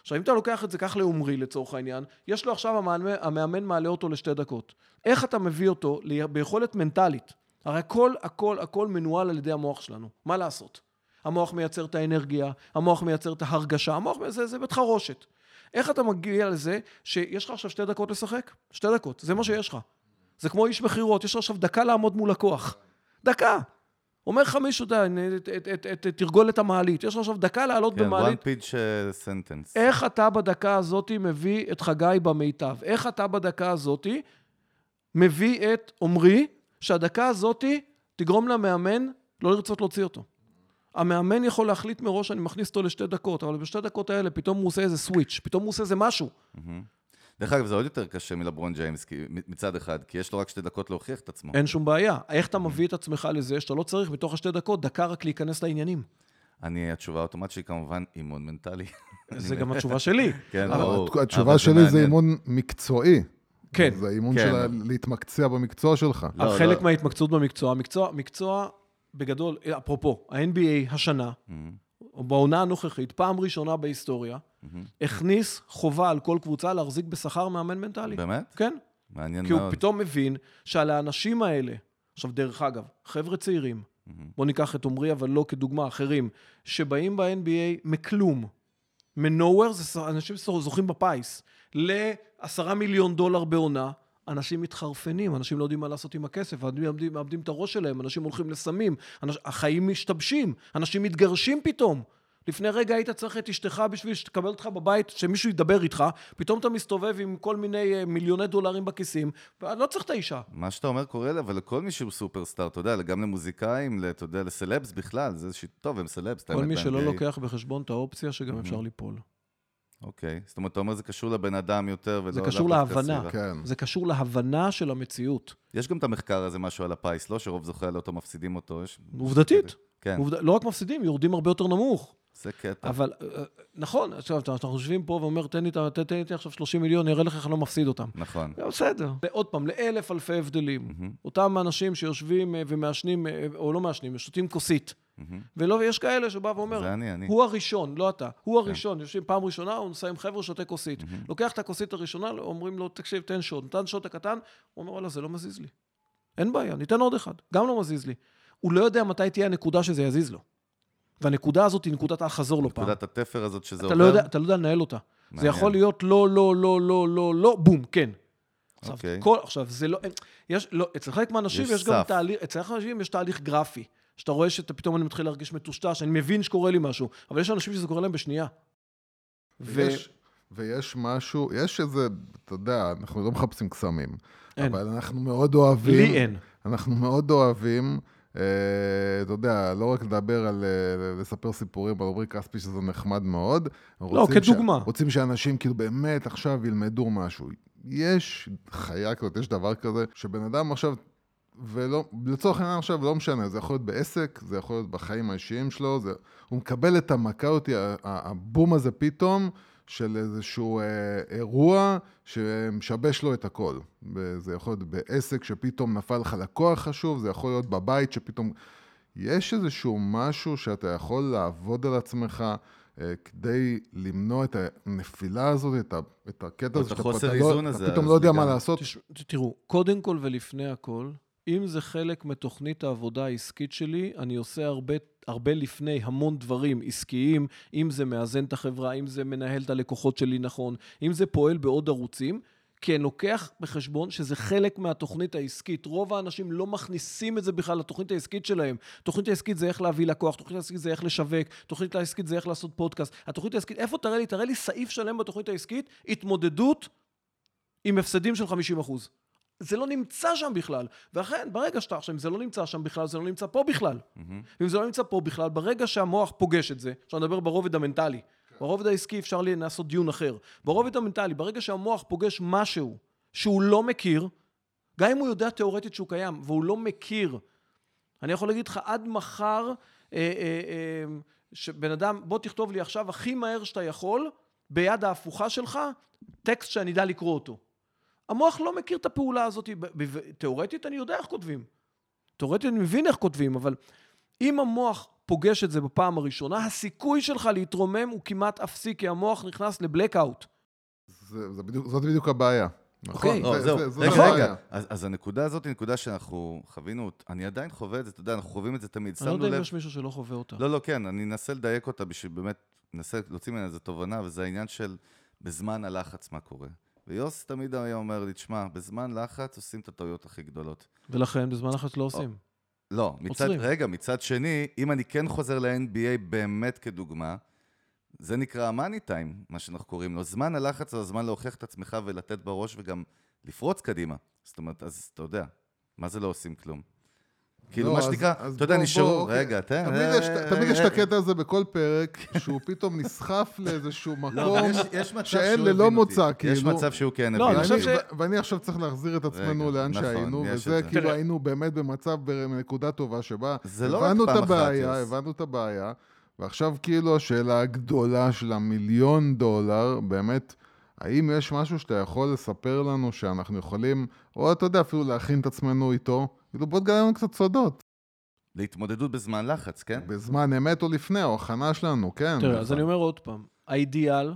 עכשיו, אם אתה לוקח את זה כך לעומרי לצורך העניין, יש לו עכשיו, המאמן, המאמן מעלה אותו לשתי דקות. איך אתה מביא אותו ביכולת מנטלית? הרי הכל, הכל, הכל מנוהל על ידי המוח שלנו. מה לעשות? המוח מייצר את האנרגיה, המוח מייצר את ההרגשה, המוח, זה, זה בית חרושת. איך אתה מגיע לזה שיש לך עכשיו שתי דקות לשחק? שתי דקות, זה מה שיש לך. זה כמו איש מכירות, יש לך עכשיו דקה לעמוד מול לקוח. דקה. אומר לך מישהו, אתה תרגול את המעלית, יש לך עכשיו דקה לעלות כן, במעלית. כן, one pitch uh, sentence. איך אתה בדקה הזאת מביא את חגי במיטב? איך אתה בדקה הזאת מביא את עמרי, שהדקה הזאת תגרום למאמן לא לרצות להוציא אותו. המאמן יכול להחליט מראש, אני מכניס אותו לשתי דקות, אבל בשתי דקות האלה פתאום הוא עושה איזה סוויץ', פתאום הוא עושה איזה משהו. Mm-hmm. דרך אגב, זה עוד יותר קשה מלברון ג'יימס, מצד אחד, כי יש לו רק שתי דקות להוכיח את עצמו. אין שום בעיה. איך אתה מביא את עצמך לזה שאתה לא צריך בתוך השתי דקות דקה רק להיכנס לעניינים? אני, התשובה האוטומטית שלי כמובן אימון מנטלי. [LAUGHS] זה גם התשובה שלי. [LAUGHS] כן, ברור. התשובה שלי זה אימון מקצועי. כן. זה אימון כן. של להתמקצע במקצוע שלך. לא, חלק לא. מההתמקצעות במקצוע, מקצוע, מקצוע בגדול, אפרופו, ה-NBA השנה, mm-hmm. בעונה הנוכחית, פעם ראשונה בהיסטוריה, mm-hmm. הכניס חובה על כל קבוצה להחזיק בשכר מאמן מנטלי. באמת? כן. מעניין מאוד. כי הוא פתאום מבין שעל האנשים האלה, עכשיו, דרך אגב, חבר'ה צעירים, mm-hmm. בואו ניקח את עמרי, אבל לא כדוגמה, אחרים, שבאים ב-NBA מכלום, מנוהוור זה אנשים שזוכים בפיס, לעשרה מיליון דולר בעונה, אנשים מתחרפנים, אנשים לא יודעים מה לעשות עם הכסף, אנשים מאבדים, מאבדים את הראש שלהם, אנשים הולכים לסמים, אנש, החיים משתבשים, אנשים מתגרשים פתאום. לפני רגע היית צריך את אשתך בשביל שתקבל אותך בבית, שמישהו ידבר איתך, פתאום אתה מסתובב עם כל מיני אה, מיליוני דולרים בכיסים, ולא צריך את האישה. מה שאתה אומר קורה, אבל לכל מי שהוא סופרסטאר, אתה יודע, גם למוזיקאים, אתה יודע, לסלבס בכלל, זה איזושהי... טוב, הם סלבס, כל מי שלא. לוקח בחשבון את האופציה שגם אפשר ליפול. אוקיי. זאת אומרת, אתה אומר זה קשור לבן אדם יותר, ולא... זה קשור להבנה. כן. זה קשור להבנה של המציאות. יש גם את המחקר הזה, משהו על הפיס, לא? שרוב זוכי הלוטו מפסידים אותו. יש... עובדתית. כן, עובד... לא רק מפסידים, יורדים הרבה יותר נמוך. זה קטע. אבל, אה, נכון, עכשיו, אנחנו יושבים פה ואומר, תן לי, תן תן לי עכשיו 30 מיליון, אני אראה לך איך אני לא מפסיד אותם. נכון. בסדר. עוד פעם, לאלף אלפי הבדלים. אותם אנשים שיושבים אה, ומעשנים, אה, או לא מעשנים, שותים כוסית. ולא, ויש כאלה שבא ואומר, זה אני, אני. הוא הראשון, לא אתה, הוא הראשון, יושבים פעם ראשונה, הוא מסיים חבר'ה, שותה כוסית. לוקח את הכוסית הראשונה, אומרים לו, תקשיב, תן שוט. נתן שוט הקטן, הוא אומר, וואלה, זה לא מזיז לי. אין בעיה, ניתן עוד אחד, גם לא מזיז לי. הוא לא יודע מתי תהיה הנקודה שזה יזיז לו. והנקודה הזאת היא נקודת האל-חזור לא פעם. נקודת התפר הזאת שזה אתה עובר. לא, יודע, אתה לא יודע לנהל אותה. זה מעניין. יכול להיות לא, לא, לא, לא, לא, לא, בום, כן. עכשיו, אוקיי. כל, עכשיו, זה לא, יש, לא, אצל חלק מהאנשים יש יש, גם. תהליך, אצל חלק מהאנשים יש תהליך גרפי. שאתה רואה שאתה פתאום אני מתחיל להרגיש מטושטש, אני מבין שקורה לי משהו, אבל יש אנשים שזה קורה להם בשנייה. ו... ויש, ויש משהו, יש איזה, אתה יודע, אנחנו לא מחפשים קסמים. אין. אבל אנחנו מאוד אוהבים... לי אין. אנחנו מאוד אוהבים, אתה יודע, לא רק לדבר על, אה, לספר סיפורים על עמרי כספי, שזה נחמד מאוד. לא, כדוגמה. ש... רוצים שאנשים כאילו באמת עכשיו ילמדו משהו. יש חיה כזאת, יש דבר כזה, שבן אדם עכשיו, ולא, לצורך העניין עכשיו, לא משנה, זה יכול להיות בעסק, זה יכול להיות בחיים האישיים שלו, זה, הוא מקבל את המכה אותי, הבום הזה פתאום, של איזשהו אה, אירוע שמשבש לו את הכל. זה יכול להיות בעסק שפתאום נפל לך לקוח חשוב, זה יכול להיות בבית שפתאום... יש איזשהו משהו שאתה יכול לעבוד על עצמך אה, כדי למנוע את הנפילה הזאת, את, ה, את הקטע הזה את החוסר אתה איזון לא, הזה, פתאום לא יודע מה. לעשות. תש... תראו, קודם כל ולפני הכל, אם זה חלק מתוכנית העבודה העסקית שלי, אני עושה הרבה, הרבה לפני המון דברים עסקיים, אם זה מאזן את החברה, אם זה מנהל את הלקוחות שלי נכון, אם זה פועל בעוד ערוצים, כי אני לוקח בחשבון שזה חלק מהתוכנית העסקית. רוב האנשים לא מכניסים את זה בכלל לתוכנית העסקית שלהם. תוכנית העסקית זה איך להביא לקוח, תוכנית העסקית זה איך לשווק, תוכנית העסקית זה איך לעשות פודקאסט. התוכנית העסקית, איפה תראה לי? תראה לי סעיף שלם בתוכנית העסקית, התמודדות עם הפסדים של 50 אחוז. זה לא נמצא שם בכלל. ואכן, ברגע שאתה עכשיו, אם זה לא נמצא שם בכלל, זה לא נמצא פה בכלל. ואם זה לא נמצא פה בכלל, ברגע שהמוח פוגש את זה, עכשיו נדבר ברובד המנטלי. ברובד העסקי אפשר לי לעשות דיון אחר. ברובד המנטלי, ברגע שהמוח פוגש משהו שהוא לא מכיר, גם אם הוא יודע תיאורטית שהוא קיים, והוא לא מכיר, אני יכול להגיד לך עד מחר, אה, אה, אה, שבן אדם, בוא תכתוב לי עכשיו הכי מהר שאתה יכול, ביד ההפוכה שלך, טקסט שאני אדע לקרוא אותו. המוח לא מכיר את הפעולה הזאת, תיאורטית אני יודע איך כותבים. תיאורטית אני מבין איך כותבים, אבל אם המוח פוגש את זה בפעם הראשונה, הסיכוי שלך להתרומם הוא כמעט אפסי, כי המוח נכנס לבלקאוט. זה, זה בדיוק, זאת בדיוק הבעיה. נכון? אוקיי. זה- זהו. זה- רגע, הבעיה. רגע. אז אז הנקודה הזאת היא נקודה שאנחנו חווינו, אני עדיין חווה את זה, אתה יודע, אנחנו חווים את זה תמיד. אני לא יודע אם. יש מישהו שלא חווה אותה. לא, לא, כן, אני אנסה לדייק אותה בשביל באמת, ננסה להוציא ממנה איזה תובנה, וזה העניין של בזמן הלחץ מה קורה. ויוס תמיד היה אומר לי, תשמע, בזמן לחץ עושים את הטעויות הכי גדולות. ולכן בזמן לחץ לא עושים. לא, מצד, עוצרים. רגע, מצד שני, אם אני כן חוזר ל-NBA באמת כדוגמה, זה נקרא המאני טיים, מה שאנחנו קוראים לו. זמן הלחץ זה הזמן להוכיח את עצמך ולתת בראש וגם לפרוץ קדימה. זאת אומרת, אז אתה יודע, מה זה לא עושים כלום? כאילו, לא, מה שנקרא, אתה יודע, נשארו, אוקיי. רגע, תן... תמיד יש- יש את אה, הקטע הזה בכל פרק, שהוא פתאום נסחף לאיזשהו לא, מקום יש- יש שאין ללא. מוצא, יש כאילו. מצב שהוא כן לא, הבין אני אותי. ואני, עכשיו צריך להחזיר את עצמנו לאן נכון, שהיינו, יש וזה. כאילו. היינו באמת במצב, בנקודה טובה שבה לא הבנו את הבעיה. הבנו את הבעיה, ועכשיו כאילו השאלה הגדולה של המיליון דולר, באמת, האם יש משהו שאתה יכול לספר לנו שאנחנו יכולים, או אתה יודע, אפילו להכין את עצמנו איתו, כאילו בוא תגלה לנו קצת סודות, להתמודדות בזמן לחץ, כן? בזמן אמת או לפני, או הכנה שלנו, כן. תראה, אז. אני אומר עוד פעם, האידיאל,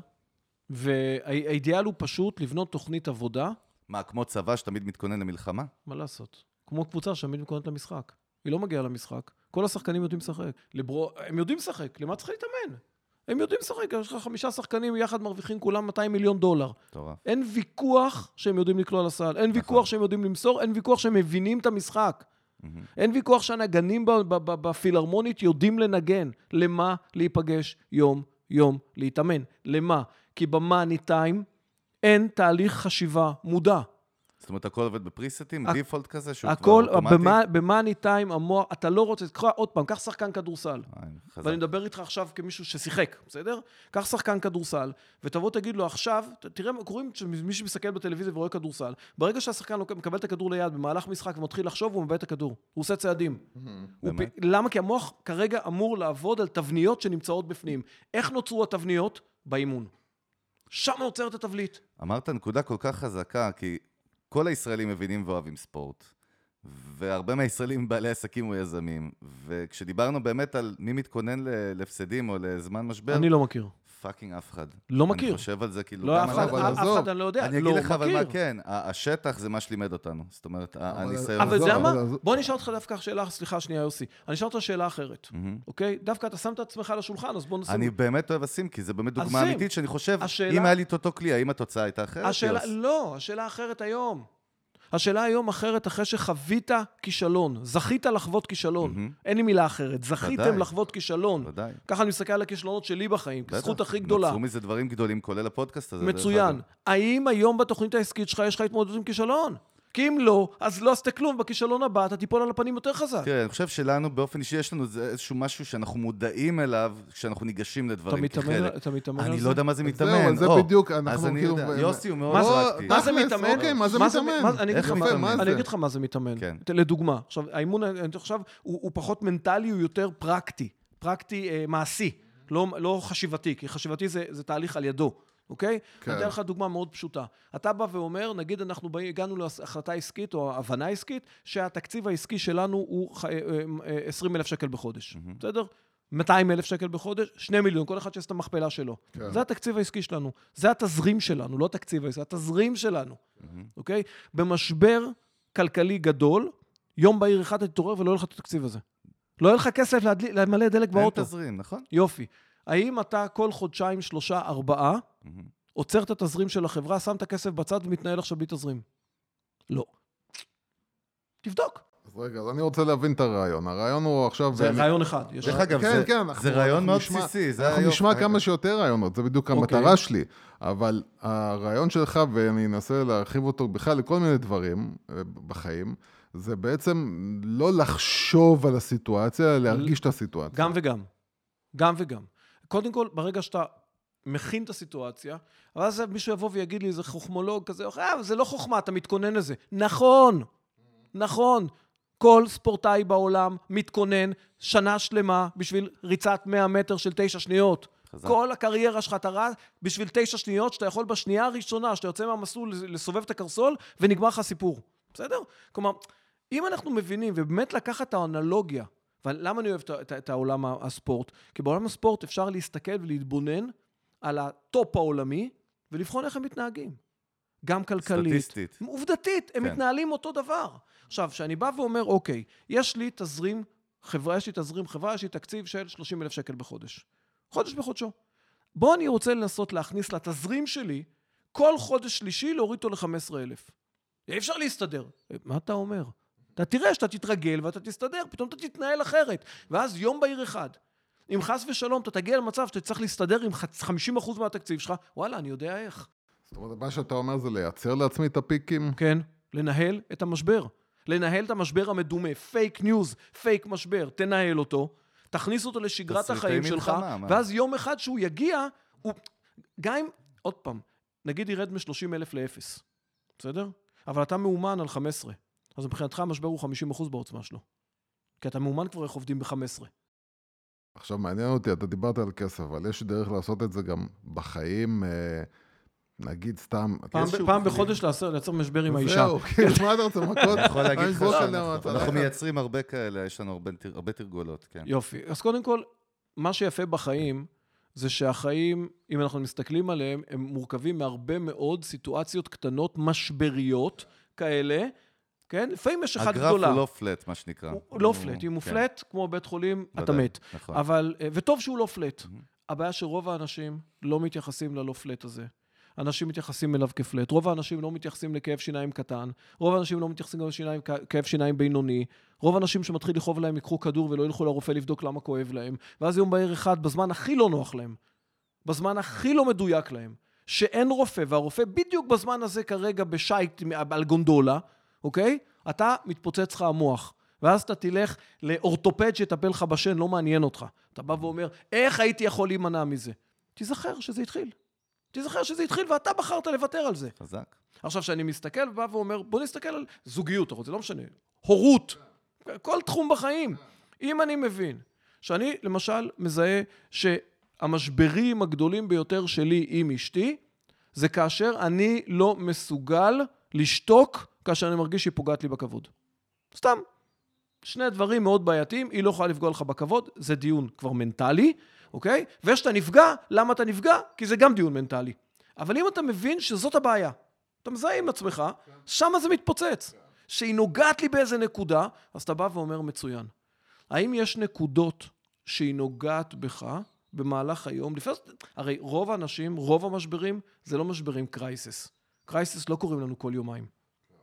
והאידיאל הוא פשוט לבנות תוכנית עבודה, מה, כמו צבא שתמיד מתכונן למלחמה? מה לעשות? כמו קבוצה שתמיד מתכוננת למשחק. היא לא מגיעה למשחק. כל השחקנים יודעים לשחק. לברו... הם יודעים לשחק, למה צריך להתאמן? הם יודעים לשחק, יש לך חמישה שחקנים יחד מרוויחים כולם 200 מיליון דולר. מטורף. אין ויכוח שהם יודעים לקלוע לסל, אין ויכוח שהם יודעים למסור, אין ויכוח שהם מבינים את המשחק. אין ויכוח שהנגנים בפילהרמונית יודעים לנגן. למה להיפגש יום-יום להתאמן? למה? כי במאני טיים אין תהליך חשיבה מודע. זאת אומרת, הכל עובד בפריסטים, דיפולט כזה, שהוא כבר הכל, אוטומטי? במה- במאני טיים המוח, אתה לא רוצה, קח עוד פעם, קח שחקן כדורסל. ואני מדבר איתך עכשיו כמישהו ששיחק, בסדר? קח שחקן כדורסל, ותבוא תגיד לו עכשיו, תראה, קוראים, מי שמסתכל בטלוויזיה ורואה כדורסל, ברגע שהשחקן מקבל את הכדור ליד במהלך משחק ומתחיל לחשוב, הוא מאבד את הכדור. הוא עושה צעדים. למה? כי המוח כרגע אמור לעבוד על תבניות שנמצאות בפנים. איך נוצרו התבניות? באימון. שם נוצרת התבליט. אמרת נקודה כל כך חזקה, כי כל הישראלים מבינים ואוהבים ספורט, והרבה מהישראלים [LAUGHS] בעלי עסקים או יזמים, וכשדיברנו באמת על מי מתכונן להפסדים או לזמן משבר, אני לא מכיר. fucking אף אחד. לא מכיר. אני חושב על זה כאילו... לא, אף אחד, אבל אף. אחד אני לא יודע. אני לא אגיד לך אבל מה. כן, השטח זה מה שלימד אותנו. זאת אומרת, הניסיון אבל יודע מה? בוא נשאל אותך דווקא שאלה, סליחה שנייה יוסי. אני אשאל אותך שאלה אחרת. אוקיי? דווקא אתה שם את עצמך על השולחן, אז בוא נשים... אני באמת אוהב לשים, כי זה באמת דוגמה. אמיתית שאני חושב, אם היה לי את אותו כלי, האם התוצאה הייתה אחרת? לא, השאלה אחרת היום. השאלה היום אחרת אחרי שחווית כישלון, זכית לחוות כישלון. מהמם. אין לי מילה אחרת, זכיתם ודאי. לחוות כישלון. ודאי. ככה אני מסתכל על הכישלונות שלי בחיים, בטח. כזכות הכי גדולה. נוצרו מזה דברים גדולים, כולל הפודקאסט הזה. מצוין. האם היום בתוכנית העסקית שלך יש לך התמודדות עם כישלון? כי אם לא, אז לא עשית כלום, בכישלון הבא אתה תיפול על הפנים יותר חזק. תראה, אני חושב שלנו, באופן אישי, יש לנו איזשהו משהו שאנחנו מודעים אליו כשאנחנו ניגשים אתה לדברים מתאמן, כחלק. אתה מתאמן על אני זה? לא יודע מה זה זהו, מתאמן. אז זה בדיוק, אז אנחנו אני כאילו... יודע, יוסי הוא מאוד פרקטי. מה זה מתאמן? אוקיי, מה זה מתאמן? אני אגיד איך לך מה- אני זה? אגיד לך מה זה מתאמן. כן. לדוגמה, עכשיו, האימון, אני עכשיו, הוא הוא פחות מנטלי, הוא יותר פרקטי. פרקטי אה, מעשי, לא לא חשיבתי, כי חשיבתי זה זה תהליך על ידו. אוקיי? כן. אני אתן לך דוגמה מאוד פשוטה. אתה בא ואומר, נגיד אנחנו באים, הגענו להחלטה עסקית או הבנה עסקית, שהתקציב העסקי שלנו הוא ח- אה, אה, 20 אלף שקל בחודש, בסדר? 200 אלף שקל בחודש, 2 מיליון, כל אחד שיעשה את המכפלה שלו. כן. זה התקציב העסקי שלנו, זה התזרים שלנו, לא תקציב העסקי, התזרים שלנו, אוקיי? במשבר כלכלי גדול, יום בהיר אחד אתה תתעורר ולא יהיה לך את התקציב הזה. לא יהיה לך כסף למלא דלק אין באוטו. תזרים, נכון? יופי. האם אתה כל חודשיים, שלושה, ארבעה, עוצר את התזרים של החברה, שם את הכסף בצד ומתנהל עכשיו בלי תזרים? לא. תבדוק. אז רגע, אז אני רוצה להבין את הרעיון. הרעיון הוא עכשיו... זה באמת- רעיון אחד. יש דרך אגב, כן, זה- כן, אנחנו- זה רעיון מאוד נשמע- בסיסי, זה אנחנו היופי. נשמע כמה שיותר רעיונות, זה בדיוק אוקיי. המטרה שלי. אבל הרעיון שלך, ואני אנסה להרחיב אותו בכלל לכל מיני דברים אה, בחיים, זה בעצם לא לחשוב על הסיטואציה, אלא להרגיש את הסיטואציה. גם וגם. גם וגם. קודם כל, ברגע שאתה מכין את הסיטואציה, ואז מישהו יבוא ויגיד לי, איזה חוכמולוג כזה, אה, זה לא חוכמה, אתה מתכונן לזה. נכון, נכון. כל ספורטאי בעולם מתכונן שנה שלמה בשביל ריצת 100 מטר של תשע שניות. חזק. כל הקריירה שלך אתה רץ בשביל תשע שניות, שאתה יכול בשנייה הראשונה, שאתה יוצא מהמסלול לסובב את הקרסול, ונגמר לך הסיפור. בסדר? כלומר, אם אנחנו מבינים, ובאמת לקחת את האנלוגיה, ולמה אני אוהב את, את, את העולם הספורט? כי בעולם הספורט אפשר להסתכל ולהתבונן על ה top העולמי, ולבחון איך הם מתנהגים. גם כלכלית. סטטיסטית. עובדתית, הם כן. מתנהלים אותו דבר. עכשיו, כשאני בא ואומר, אוקיי, יש לי תזרים, חברה, יש לי תזרים חברה, יש לי תקציב של 30 אלף שקל בחודש. חודש בחודשו. בוא אני רוצה לנסות להכניס לתזרים שלי, כל חודש שלישי להוריד אותו ל-15 אלף. אי אפשר להסתדר. מה אתה אומר? אתה תראה שאתה תתרגל ואתה תסתדר, פתאום אתה תתנהל אחרת. ואז יום בהיר אחד, אם חס ושלום אתה תגיע למצב שאתה צריך להסתדר עם חצ- 50% מהתקציב שלך, וואלה, אני יודע איך. זאת אומרת, מה שאתה אומר זה לייצר לעצמי את הפיקים. כן, לנהל את המשבר. לנהל את המשבר המדומה, פייק ניוז, פייק משבר, תנהל אותו, תכניס אותו לשגרת החיים שלך, מלחמה, מה? ואז יום אחד שהוא יגיע, הוא... גם אם, עוד פעם, נגיד ירד מ-30 אלף ל-0, בסדר? אבל אתה מאומן על 15, אז מבחינתך המשבר הוא 50% בעוצמה שלו. כי אתה מאומן כבר איך עובדים ב-15. עכשיו, מעניין אותי, אתה דיברת על כסף, אבל יש דרך לעשות את זה גם בחיים, אה, נגיד סתם... פעם, פעם. בחודש לעשות- לייצר משבר עם האישה. זהו, [LAUGHS] כן, מה אתה רוצה, מכות? אני יכול להגיד לך. אנחנו מייצרים הרבה כאלה, יש לנו הרבה הרבה תרגולות, כן. יופי. אז קודם כל, מה שיפה בחיים, זה שהחיים, אם אנחנו מסתכלים עליהם, הם מורכבים מהרבה מאוד סיטואציות קטנות, משבריות כאלה, כן? לפעמים יש אחת הגרף גדולה. הוא לא פלט, מה שנקרא. הוא לא פלט. אם הוא כן, פלט, כמו בית חולים, אתה מת. נכון. אבל, אה, וטוב שהוא לא פלט. הבעיה שרוב האנשים לא מתייחסים ללא פלט הזה. אנשים מתייחסים אליו כפלט. רוב האנשים לא מתייחסים לכאב שיניים קטן. רוב האנשים לא מתייחסים גם לשיניים, כאב שיניים בינוני. רוב האנשים שמתחיל לכאוב להם ייקחו כדור ולא ילכו לרופא לבדוק למה כואב להם. ואז יום בהיר אחד, בזמן הכי לא נוח להם, בזמן הכי לא מדויק להם, שאין רופא, והרופא בדיוק בזמן הזה כרגע בשייט על גונדולה, אוקיי? אתה מתפוצץ לך המוח. ואז אתה תלך לאורתופד שיטפל לך בשן, לא מעניין אותך. אתה בא ואומר, איך הייתי יכול להימנע מזה? תיזכר שזה התחיל. תיזכר שזה התחיל ואתה בחרת לוותר על זה. חזק. עכשיו, כשאני מסתכל ובא ואומר, בוא נסתכל על זוגיות, זה לא משנה, הורות, כל תחום בחיים. אם אני מבין שאני, למשל, מזהה שהמשברים הגדולים ביותר שלי עם אשתי, זה כאשר אני לא מסוגל לשתוק כאשר אני מרגיש שהיא פוגעת לי בכבוד. סתם. שני דברים מאוד בעייתיים, היא לא יכולה לפגוע לך בכבוד, זה דיון כבר מנטלי, אוקיי? וכשאתה נפגע, למה אתה נפגע? כי זה גם דיון מנטלי. אבל אם אתה מבין שזאת הבעיה, אתה מזהה עם עצמך, שם זה מתפוצץ. שהיא נוגעת לי באיזה נקודה, אז אתה בא ואומר, מצוין. האם יש נקודות שהיא נוגעת בך במהלך היום? לפני... הרי רוב האנשים, רוב המשברים, זה לא משברים קרייסס. קרייסס לא קוראים לנו כל יומיים.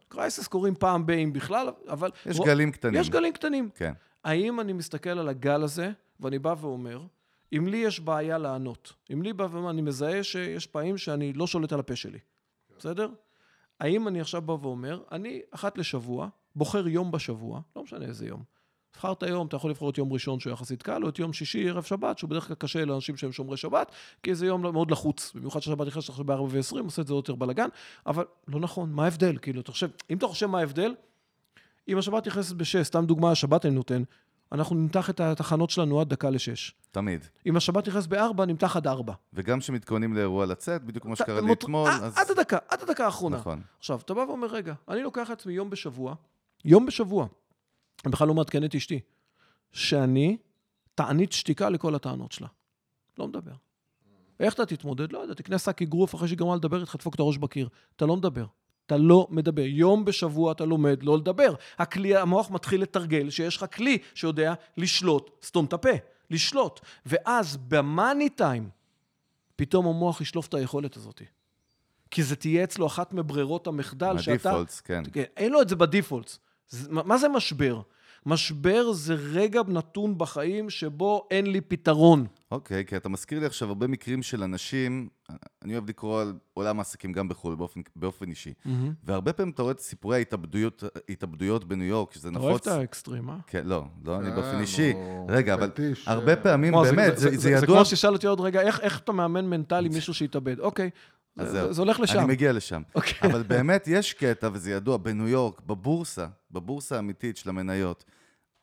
קרייסס קוראים פעם ב- אם בכלל, אבל... יש רוב... גלים קטנים. יש גלים קטנים. כן. האם אני מסתכל על הגל הזה, ואני בא ואומר, אם לי יש בעיה לענות, אם לי בא ואומר, אני מזהה שיש פעמים שאני לא שולט על הפה שלי, בסדר? האם אני עכשיו בא ואומר, אני אחת לשבוע, בוחר יום בשבוע, לא משנה איזה יום. בחרת יום, אתה יכול לבחור את יום ראשון שהוא יחסית קל, או את יום שישי, ערב שבת, שהוא בדרך כלל קשה לאנשים שהם שומרי שבת, כי זה יום מאוד לחוץ. במיוחד ששבת נכנסת עכשיו ב-4 ו-20, עושה את זה יותר בלאגן, אבל לא נכון, מה ההבדל? כאילו, אתה חושב, אם אתה חושב מה ההבדל, אם השבת נכנסת ב-6, סתם דוגמה, השבת אני נותן, אנחנו נמתח את התחנות שלנו עד דקה לשש. תמיד. אם השבת נכנס בארבע, נמתח עד ארבע. וגם כשמתכוננים לאירוע לצאת, בדיוק כמו שקרה לי אתמול, אז... עד הדקה, עד הדקה האחרונה. נכון. עכשיו, אתה בא ואומר, רגע, אני לוקח לעצמי יום בשבוע, יום בשבוע, אני בכלל לא מעדכן את אשתי, שאני תענית שתיקה לכל הטענות שלה. לא מדבר. איך אתה תתמודד? לא יודע, תקנה שק אגרוף אחרי שהיא גמרה לדבר איתך, תדפוק את הראש בקיר. אתה לא מדבר. אתה לא מדבר. יום בשבוע אתה לומד לא לדבר. הכלי, המוח מתחיל לתרגל שיש לך כלי שיודע לשלוט, סתום את הפה, לשלוט. ואז במאני טיים, פתאום המוח ישלוף את היכולת הזאת. כי זה תהיה אצלו אחת מברירות המחדל שאתה... בדיפולטס, כן. כן. אין לו את זה בדיפולטס. מה זה משבר? משבר זה רגע נתון בחיים שבו אין לי פתרון. אוקיי, okay, כי אתה מזכיר לי עכשיו הרבה מקרים של אנשים, אני אוהב לקרוא על עולם העסקים גם בחו"ל, באופן, באופן אישי. Mm-hmm. והרבה פעמים אתה רואה את סיפורי ההתאבדויות, ההתאבדויות בניו יורק, שזה נפוץ... אתה אוהב את האקסטרים, אה? כן, לא, לא אני באופן אישי. רגע, אבל הרבה פעמים, באמת, זה, זה, ידוע... זה כמו ששאל אותי עוד רגע, איך אתה מאמן מנטלי מישהו שהתאבד? אוקיי. זה, זה הולך לשם. אני מגיע לשם. Okay. אוקיי. אבל באמת יש קטע, וזה ידוע, בניו יורק, בבורסה, בבורסה האמיתית של המניות,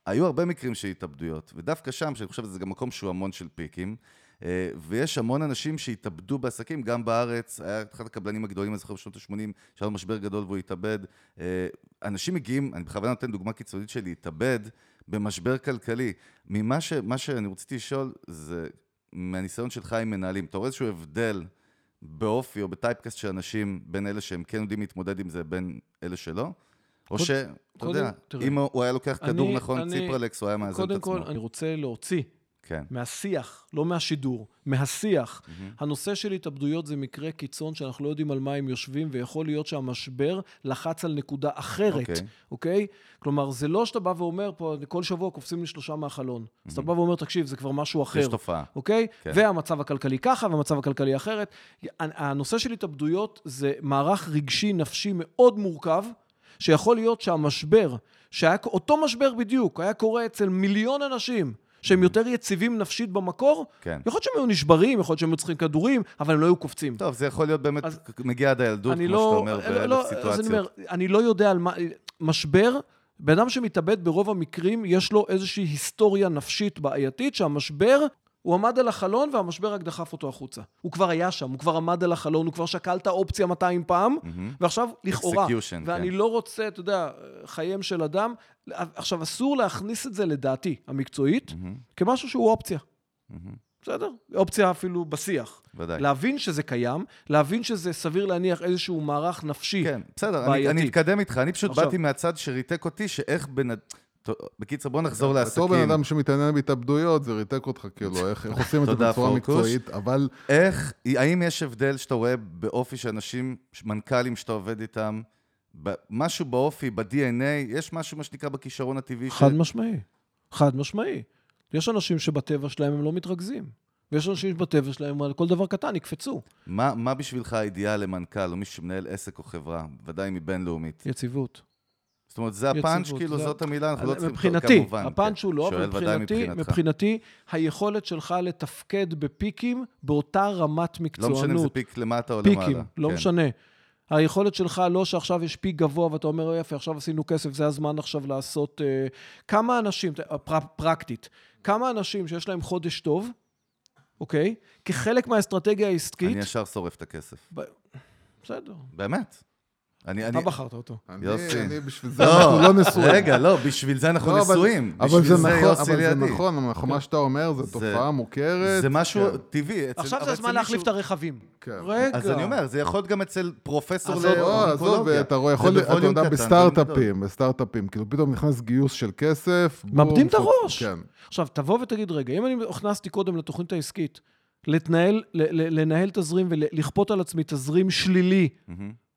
היו הרבה מקרים של התאבדויות, ודווקא שם, שאני חושב שזה גם מקום שהוא המון של פיקים, אה, ויש המון אנשים שהתאבדו בעסקים, גם בארץ, היה אחד הקבלנים הגדולים, אני זוכר בשנות ה-80, שהיה לו משבר גדול והוא התאבד. אה, אנשים מגיעים, אני בכוונה נותן דוגמה קיצונית של להתאבד במשבר כלכלי. ממה ש, שאני רציתי לשאול, זה מהניסיון שלך עם מנהלים, אתה רואה איזשהו הבדל באופי או בטייפקאסט של אנשים בין אלה שהם כן יודעים להתמודד עם זה, בין אלה שלא? או ש... אתה יודע, אם הוא היה לוקח כדור נכון, ציפרלקס, הוא היה מאזן את עצמו. קודם כל, אני רוצה להוציא כן. מהשיח, לא מהשידור, מהשיח. Mm-hmm. הנושא של התאבדויות זה מקרה קיצון שאנחנו לא יודעים על מה הם יושבים, ויכול להיות שהמשבר לחץ על נקודה אחרת, אוקיי? Okay. אוקיי? Okay? כלומר, זה לא שאתה בא ואומר, פה, כל שבוע קופצים לי שלושה מהחלון. Mm-hmm. אז אתה בא ואומר, תקשיב, זה כבר משהו אחר. יש תופעה. אוקיי? Okay? כן. והמצב הכלכלי ככה, והמצב הכלכלי אחרת. הנושא של התאבדויות זה מערך רגשי, נפשי מאוד מורכב. שיכול להיות שהמשבר, שהיה אותו משבר בדיוק, היה קורה אצל מיליון אנשים, שהם יותר יציבים נפשית במקור, כן. יכול להיות שהם היו נשברים, יכול להיות שהם היו צריכים כדורים, אבל הם לא היו קופצים. טוב, זה יכול להיות באמת, אז, מגיע עד הילדות, כמו לא, שאתה אומר, לא, באלף לא, סיטואציות. אז אני אומר, אני לא יודע על מה, משבר, בן אדם שמתאבד ברוב המקרים, יש לו איזושהי היסטוריה נפשית בעייתית, שהמשבר הוא עמד על החלון והמשבר רק דחף אותו החוצה. הוא כבר היה שם, הוא כבר עמד על החלון, הוא כבר שקל את האופציה 200 פעם, mm-hmm. ועכשיו לכאורה. ואני כן. לא רוצה, אתה יודע, חייהם של אדם. עכשיו, אסור להכניס את זה לדעתי המקצועית mm-hmm. כמשהו שהוא אופציה. Mm-hmm. בסדר? אופציה אפילו בשיח. ודאי. להבין שזה קיים, להבין שזה סביר להניח איזשהו מערך נפשי כן, בסדר, אני, אני אתקדם איתך. אני פשוט עכשיו... באתי מהצד שריתק אותי, שאיך בן... בקיצור, בוא נחזור בתור בן לעסקים. אדם שמתעניין בהתאבדויות, זה ריתק אותך, כאילו, [LAUGHS] איך עושים את זה בצורה. מקצועית, אבל איך, האם יש הבדל שאתה רואה באופי של אנשים, מנכ"לים שאתה עובד איתם, ב- משהו באופי, ב-DNA, יש משהו, מה שנקרא, בכישרון הטבעי? ש- חד משמעי. חד משמעי. יש אנשים שבטבע שלהם הם לא מתרכזים. ויש אנשים שבטבע שלהם על כל דבר קטן יקפצו. מה, מה בשבילך האידיאל למנכ"ל, או מי שמנהל עסק או חברה, ודאי מבינלאומית? יציבות. זאת אומרת, זה הפאנץ', יציבות, כאילו, זה- זאת המילה, אנחנו לא צריכים... מבחינתי, כמובן, הפאנץ'. הוא לא, מבחינתי. מבחינתי, היכולת שלך לתפקד בפיקים באותה רמת לא מקצוענות. משנה אם זה פיק למטה או למעלה. פיקים, לא כן. משנה. היכולת שלך לא שעכשיו יש פיק גבוה ואתה אומר, יפה, עכשיו עשינו כסף, זה הזמן עכשיו לעשות... אה, כמה אנשים, פר, פרקטית, כמה אנשים שיש להם חודש טוב, אוקיי? כחלק מהאסטרטגיה העסקית... אני ישר שורף את הכסף. בסדר, באמת. אני... אתה אני... בחרת אותו. אני, יוסי. אני בשביל זה אנחנו לא נשואים. רגע, לא, בשביל זה אנחנו לא, נשואים. אבל בשביל זה זה נכון, יוסי אבל זה. נכון, אבל מה שאתה אומר זה תופעה מוכרת. זה משהו כן, טבעי. אצל- עכשיו זה הזמן להחליף מישהו- את הרכבים. כן. רגע. אז אני אומר, זה יכול להיות גם אצל פרופסור עזוב, לא, עזוב, לאונקולוגיה. אתה רואה, זה יכול להיות, אתה יודע. בסטארט-אפים, בסטארט-אפים, כאילו פתאום נכנס גיוס של כסף. מאבדים את הראש. כן. עכשיו, תבוא ותגיד, רגע, אם אני הכנסתי קודם לתוכנית העסקית, לתנהל, לנהל תזרים ולכפות על עצמי תזרים שלילי.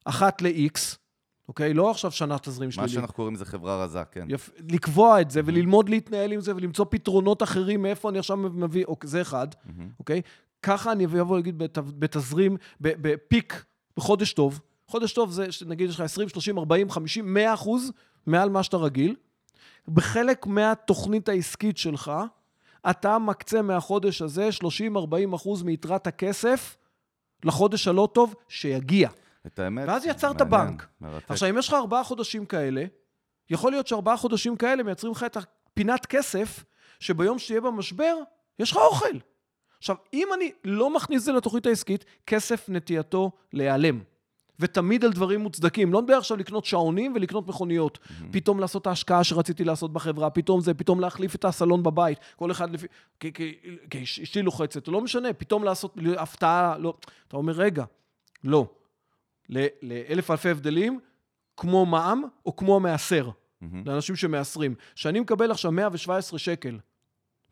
אחת ל-X, אוקיי? לא עכשיו שנה תזרים מה שלילי. שאנחנו קוראים לזה חברה רזה, כן. יפ... לקבוע את זה וללמוד להתנהל עם זה ולמצוא פתרונות אחרים מאיפה אני עכשיו מביא, אוקיי, זה אחד, אוקיי? ככה אני אבוא להגיד בת... בתזרים, בפיק, בחודש טוב. חודש טוב זה, נגיד, יש לך 20, 30, 40, 50, 100 אחוז מעל מה שאתה רגיל. בחלק מהתוכנית העסקית שלך, אתה מקצה מהחודש הזה 30-40 אחוז מיתרת הכסף לחודש הלא טוב שיגיע. את האמת, ואז יצרת מעניין, בנק. מרתק. עכשיו, אם יש לך ארבעה חודשים כאלה, יכול להיות שארבעה חודשים כאלה מייצרים לך את הפינת כסף, שביום שתהיה במשבר, יש לך אוכל. עכשיו, אם אני לא מכניס את זה לתוכנית העסקית, כסף נטייתו להיעלם. ותמיד על דברים מוצדקים. לא מדבר עכשיו לקנות שעונים ולקנות מכוניות. פתאום לעשות את ההשקעה שרציתי לעשות בחברה, פתאום זה, פתאום להחליף את הסלון בבית. כל אחד לפי... כי- כי כי אש- אשתי לוחצת, לא משנה, פתאום לעשות הפתעה, לא. אתה אומר, רגע, לא. לאלף אלפי הבדלים, כמו מע"מ או כמו מעשר, מהמם. לאנשים שמעשרים. שאני מקבל עכשיו 117 שקל,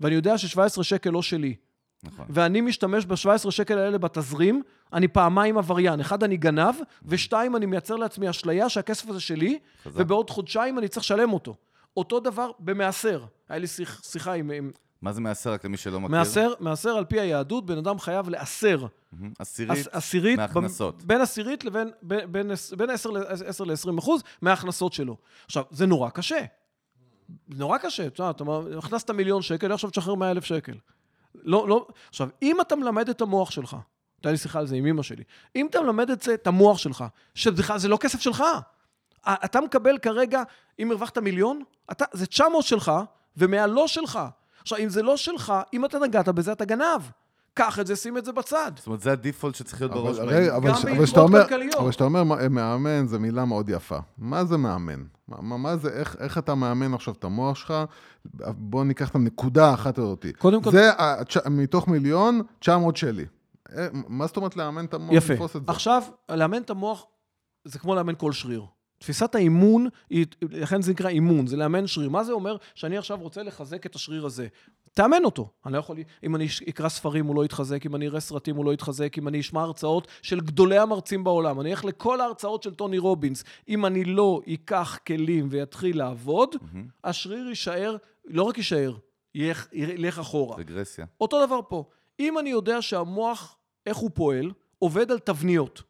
ואני יודע ש-17 שקל לא שלי, נכון. ואני משתמש ב-17 שקל האלה בתזרים, אני פעמיים עבריין. אחד, אני גנב, ושתיים, אני מייצר לעצמי אשליה שהכסף הזה שלי, חזק. ובעוד חודשיים אני צריך לשלם אותו. אותו דבר במעשר. היה לי שיח, שיחה עם... עם מה זה מעשר, רק למי שלא מכיר? מעשר, מעשר על פי היהדות, בן אדם חייב לעשר. עשירית עש- עשירית, מההכנסות. בין עשירית לבין בין, בין, בין 10 ל-20 אחוז מההכנסות שלו. עכשיו, זה נורא קשה. נורא קשה, אתה יודע, אתה הכנסת מיליון שקל, עכשיו תשחרר 100 אלף שקל. לא, לא, עכשיו, אם אתה מלמד את המוח שלך, הייתה לי שיחה על זה עם אמא שלי, אם אתה מלמד את זה, את המוח שלך, שבכלל זה לא כסף שלך, אתה מקבל כרגע, אם הרווחת מיליון, אתה, זה 900 שלך, ומאה לא שלך. עכשיו, אם זה לא שלך, אם אתה נגעת בזה, אתה גנב. קח את זה, שים את זה בצד. זאת אומרת, זה הדיפולט שצריך להיות בראש. רגע, אבל, גם ש- אבל שאתה אומר, כלכליות. אבל שאתה אומר "מ- מאמן זה מילה מאוד יפה. מה זה מאמן? מה, מה, מה זה, איך, איך אתה מאמן עכשיו את המוח שלך? בוא ניקח את הנקודה האחת הזאת. קודם כל- זה מתוך מיליון, 900 שלי. אה, מה זאת אומרת לאמן את המוח? יפה. לתפוס את זה? עכשיו, לאמן את המוח זה כמו לאמן כל שריר. תפיסת האימון, היא, לכן זה נקרא אימון, זה לאמן שריר. מה זה אומר? שאני עכשיו רוצה לחזק את השריר הזה. תאמן אותו. אני לא יכול, אם אני אקרא ספרים הוא לא יתחזק, אם אני אראה סרטים הוא לא יתחזק, אם אני אשמע הרצאות של גדולי המרצים בעולם, אני אלך לכל ההרצאות של טוני רובינס. אם אני לא אקח כלים ויתחיל לעבוד, השריר יישאר, לא רק יישאר, ילך, ילך אחורה. רגרסיה. אותו דבר פה. אם אני יודע שהמוח, איך הוא פועל, עובד על תבניות,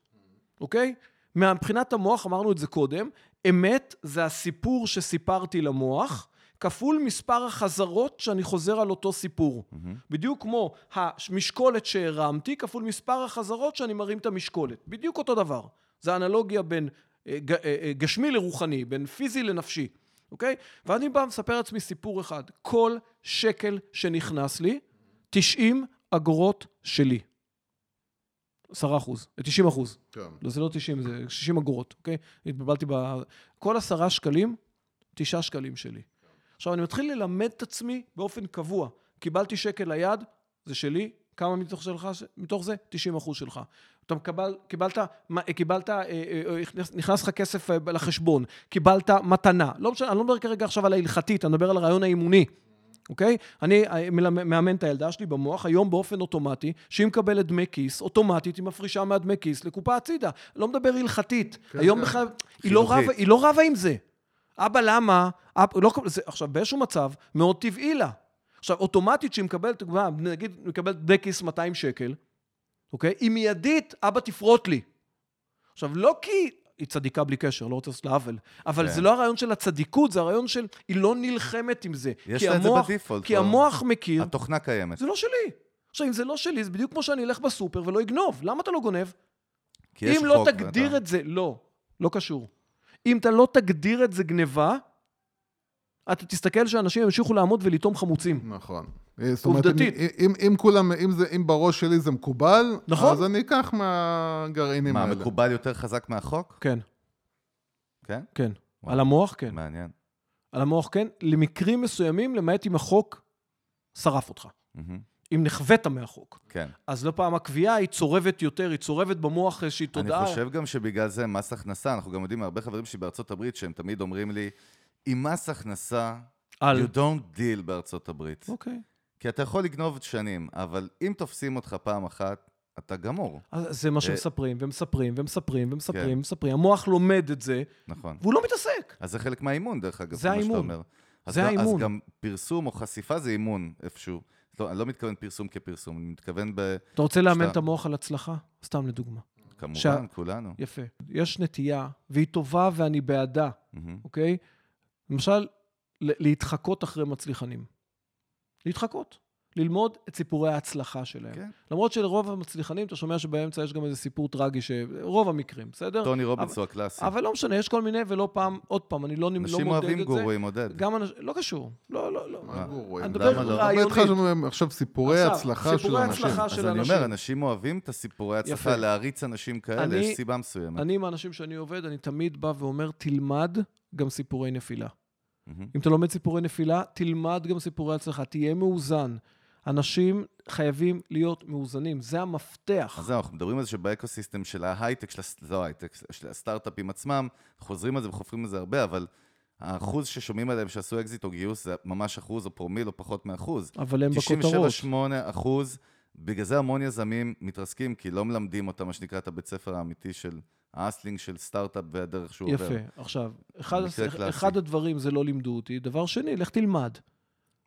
אוקיי? מבחינת המוח, אמרנו את זה קודם, אמת זה הסיפור שסיפרתי למוח, כפול מספר החזרות שאני חוזר על אותו סיפור. בדיוק כמו המשקולת שהרמתי, כפול מספר החזרות שאני מרים את המשקולת. בדיוק אותו דבר. זה אנלוגיה בין אה, אה, אה, גשמי לרוחני, בין פיזי לנפשי, אוקיי? ואני בא ומספר לעצמי סיפור אחד. כל שקל שנכנס לי, 90 אגורות שלי. 10 אחוז, 90 אחוז. כן. לא, זה לא 90, זה 60 אגורות, אוקיי? התבלבלתי ב... כל עשרה שקלים, תשעה שקלים שלי. עכשיו, אני מתחיל ללמד את עצמי באופן קבוע. קיבלתי שקל ליד, זה שלי, כמה מתוך, שלך, מתוך זה? 90 אחוז שלך. אתה מקבל, קיבלת, מה- קיבלת, אה, אה, אה, נכנס- לך כסף אה, לחשבון, קיבלת מתנה. לא משנה, אני לא מדבר כרגע עכשיו על ההלכתית, אני מדבר על הרעיון האימוני. אוקיי? אני אה, מאמן את הילדה שלי במוח, היום באופן אוטומטי, שהיא מקבלת דמי כיס, אוטומטית היא מפרישה מהדמי כיס לקופה הצידה. לא מדבר הלכתית. היום כן. בכלל, היא לא. רבה, היא לא רבה עם זה. אבא, למה? אבא, לא, זה, עכשיו, באיזשהו מצב, מאוד טבעי לה. עכשיו, אוטומטית שהיא מקבלת, נגיד, מקבלת דמי כיס 200 שקל, אוקיי? היא מיידית, אבא תפרוט לי. עכשיו, לא כי היא צדיקה בלי קשר, לא רוצה לעשות לה עוול, אבל כן. זה לא הרעיון של הצדיקות, זה הרעיון של, היא לא נלחמת עם זה. יש לה את זה בדיפולט, כי לא? המוח מכיר, התוכנה קיימת. זה לא שלי. עכשיו, אם זה לא שלי, זה בדיוק כמו שאני אלך בסופר ולא אגנוב. למה אתה לא גונב? כי יש אם לא חוק תגדיר ואתה- את זה, לא, לא קשור. אם אתה לא תגדיר את זה גניבה, אתה תסתכל שאנשים ימשיכו לעמוד ולטעום חמוצים. נכון. זאת אומרת, אם, עובדתית. אם, אם כולם, אם, זה, אם בראש שלי זה מקובל, נכון. אז אני אקח מהגרעינים מה, האלה. מקובל יותר חזק מהחוק? כן, כן? כן. וואו. על המוח, כן. מעניין. על המוח, כן. למקרים מסוימים, למעט אם החוק שרף אותך. מהמם. אם נכווית מהחוק. כן. אז לא פעם הקביעה היא צורבת יותר, היא צורבת במוח איזושהי תודעה. אני חושב גם שבגלל זה מס הכנסה, אנחנו גם יודעים מהרבה חברים שלי בארצות הברית, שהם תמיד אומרים לי, עם מס הכנסה, על... you don't deal בארצות הברית. אוקיי. כי אתה יכול לגנוב שנים, אבל אם תופסים אותך פעם אחת, אתה גמור. אז זה מה אה, שמספרים, ומספרים, ומספרים, ומספרים, כן. ומספרים. המוח לומד את זה, נכון. והוא לא מתעסק. אז זה חלק מהאימון, דרך אגב, זה כמו שאתה האימון. אומר. זה גם- האימון. אז גם פרסום או חשיפה זה אימון איפשהו. לא, אני לא מתכוון פרסום כפרסום, אני מתכוון ב... אתה רוצה לאמן שאתה- את המוח על הצלחה? סתם לדוגמה. כמובן, שה- כולנו. יפה. יש נטייה, והיא טובה ואני בעדה, מהמם. אוקיי? למשל, להתחקות אחרי מצליחנים. להתחקות. ללמוד את סיפורי ההצלחה שלהם. כן. למרות שלרוב המצליחנים, אתה שומע שבאמצע יש גם איזה סיפור טרגי, ש... רוב המקרים, בסדר? טוני רובינס הוא הקלאסי. אבל לא משנה, יש כל מיני, ולא פעם, עוד פעם, אני לא, לא אנשים מודד אוהבים את זה. גורואים, עודד. גם אנשים, לא קשור. לא, לא, לא. מה גורואים? אני מדבר לא? באמת רעיונית. עכשיו סיפורי הצלחה של סיפורי אנשים. אז אני אנשים. אומר, אנשים אוהבים את הסיפורי הצלחה. להריץ אנשים כאלה, אני- יש סיבה מסוימת. אני, עם האנשים שאני עובד, אני תמיד בא ואומר, תלמד גם סיפורי נפילה. מהמם. אם אתה לומד סיפורי נפילה, תלמד גם סיפורי הצלחה, תהיה מאוזן. אנשים חייבים להיות מאוזנים, זה המפתח. אז זהו, אנחנו מדברים על זה שב ecosystem של ההייטק, של, לא ההייטק, של הסטארט-אפים עצמם, חוזרים על זה וחופרים על זה הרבה, אבל האחוז ששומעים עליהם שעשו אקזיט או גיוס זה ממש אחוז או פרומיל או פחות מאחוז. אבל הם בכותרות. 97-8 אחוז, בגלל זה המון יזמים מתרסקים, כי לא מלמדים אותם, מה שנקרא, את הבית ספר האמיתי של האסלינג של סטארט-אפ והדרך שהוא עובר. יפה. עכשיו, אחד. אחד הדברים זה לא לימדו אותי, דבר שני, לך תלמד.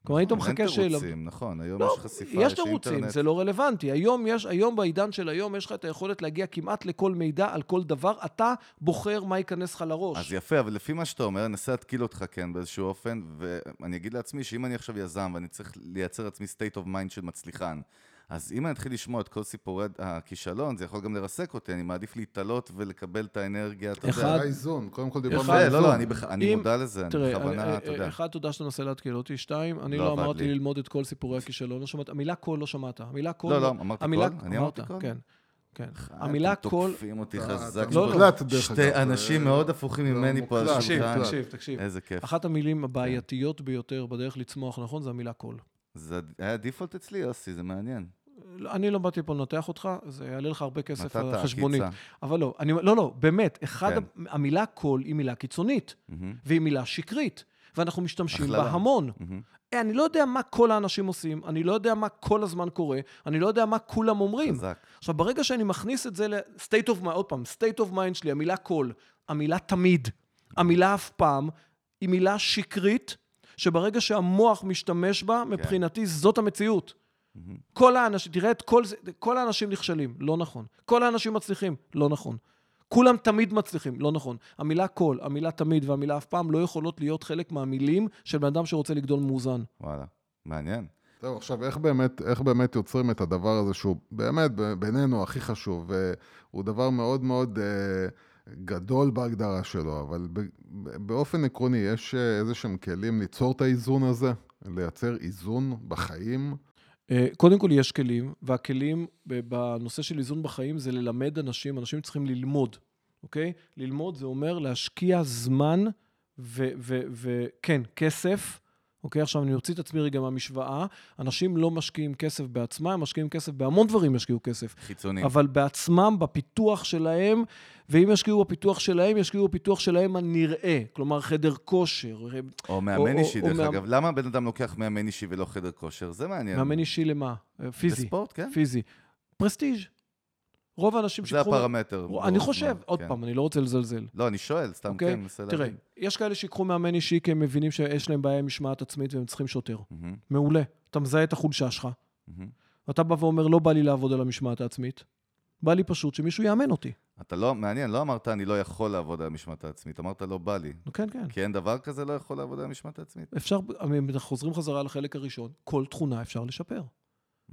כלומר, היית מחכה אין שאלה... תירוצים, נכון, היום לא, יש חשיפה, יש תירוצים, זה לא רלוונטי. היום, יש, היום בעידן של היום, יש לך את היכולת להגיע כמעט לכל מידע על כל דבר. אתה בוחר מה ייכנס לך לראש. אז יפה, אבל לפי מה שאתה אומר, אני אנסה להתקיל אותך כן באיזשהו אופן, ואני אגיד לעצמי שאם אני עכשיו יזם ואני צריך לייצר לעצמי state of mind של מצליחן, אז אם אני אתחיל לשמוע את כל סיפורי הכישלון, זה יכול גם לרסק אותי, אני מעדיף להתעלות ולקבל את האנרגיה, אתה אחד- יודע. זה האיזון, קודם כל דיברנו אחד- על האיזון. לא, לא, אני בכ- אני מודע לזה, אני בכוונה, אני- אתה יודע. אחד, תודה שאתה מנסה להתקיל אותי. שתיים, אני לא לא אמרתי לי. ללמוד את כל סיפורי הכישלון, לא שמעת. המילה כל לא שמעת. המילה כל... לא, לא, אמרתי המילה- כל? אני אמרתי כל? כן, כן. אה, המילה אתם כל... תוקפים אותי אתה- חזק. לא, לא. שתי אנשים מאוד הפוכים זה ממני פה על מוקלט, תקשיב, השולחן. תקשיב, תקשיב. איזה כיף. אחת המילים הבעייתיות ביותר בדרך לצמוח נכון זה המילה כל. זה היה default אצלי, יוסי, זה מעניין. אני לא באתי פה לנתח אותך, זה יעלה לך הרבה כסף על נתת חשבונית. עקיצה. אבל לא, אני, לא, לא, באמת, אחד, כן. כן. המילה כל היא מילה קיצונית, מהמם, והיא מילה שקרית, ואנחנו משתמשים. בה המון. אה, אני לא יודע מה כל האנשים עושים, אני לא יודע מה כל הזמן קורה, אני לא יודע מה כולם אומרים. חזק. עכשיו, ברגע שאני מכניס את זה ל-state of mind, עוד פעם, state of mind שלי, המילה כל, המילה תמיד, המילה אף פעם, היא מילה שקרית, שברגע שהמוח משתמש בה, מבחינתי זאת המציאות. כל האנשים, תראה את כל זה, כל האנשים נכשלים, לא נכון. כל האנשים מצליחים, לא נכון. כולם תמיד מצליחים, לא נכון. המילה כל, המילה תמיד והמילה אף פעם לא יכולות להיות חלק מהמילים של בן אדם שרוצה לגדול מאוזן. וואלה, מעניין. זהו, עכשיו, איך באמת, איך באמת יוצרים את הדבר הזה שהוא באמת בינינו הכי חשוב, והוא דבר מאוד מאוד אה, גדול בהגדרה שלו, אבל ב, ב, באופן עקרוני, יש אה, איזה שהם כלים ליצור את האיזון הזה, לייצר איזון בחיים. אה, קודם כל יש כלים, והכלים בנושא של איזון בחיים זה ללמד אנשים, אנשים צריכים ללמוד, אוקיי? ללמוד זה אומר להשקיע זמן וכן, כסף, אוקיי? עכשיו אני אוציא את עצמי רגע מהמשוואה. אנשים לא משקיעים כסף בעצמם, הם משקיעים כסף, בהמון דברים ישקיעו כסף. חיצוני. אבל בעצמם, בפיתוח שלהם, ואם ישקיעו בפיתוח שלהם, ישקיעו בפיתוח שלהם הנראה. כלומר, חדר כושר. או או- מאמן אישי, או דרך מאמן- אגב. למה בן אדם לוקח מאמן אישי ולא חדר כושר? זה מעניין. מאמן אישי למה? אה, פיזי. בספורט, כן. פיזי. פרסטיג'. רוב האנשים זה הפרמטר. אני ברור, חושב, כן. עוד פעם, אני לא רוצה לזלזל. לא, אני שואל, סתם אוקיי? כן, מנסה תראה, להבין. יש כאלה שיקחו מאמן אישי כי הם מבינים שיש להם בעיה עם משמעת עצמית והם צריכים שוטר. מהמם, מעולה. אתה מזהה את החולשה שלך. מהמם. אתה בא ואומר, לא בא לי לעבוד על המשמעת העצמית. בא לי פשוט שמישהו יאמן אותי. אתה לא, מעניין, לא אמרת אני לא יכול לעבוד על המשמעת העצמית, אמרת לא בא לי. כן, כן. כי אין דבר כזה לא יכול לעבוד על המשמעת העצמית. אפשר, אנחנו חוזרים חזרה לחלק הראשון, כל תכונה אפשר לשפר.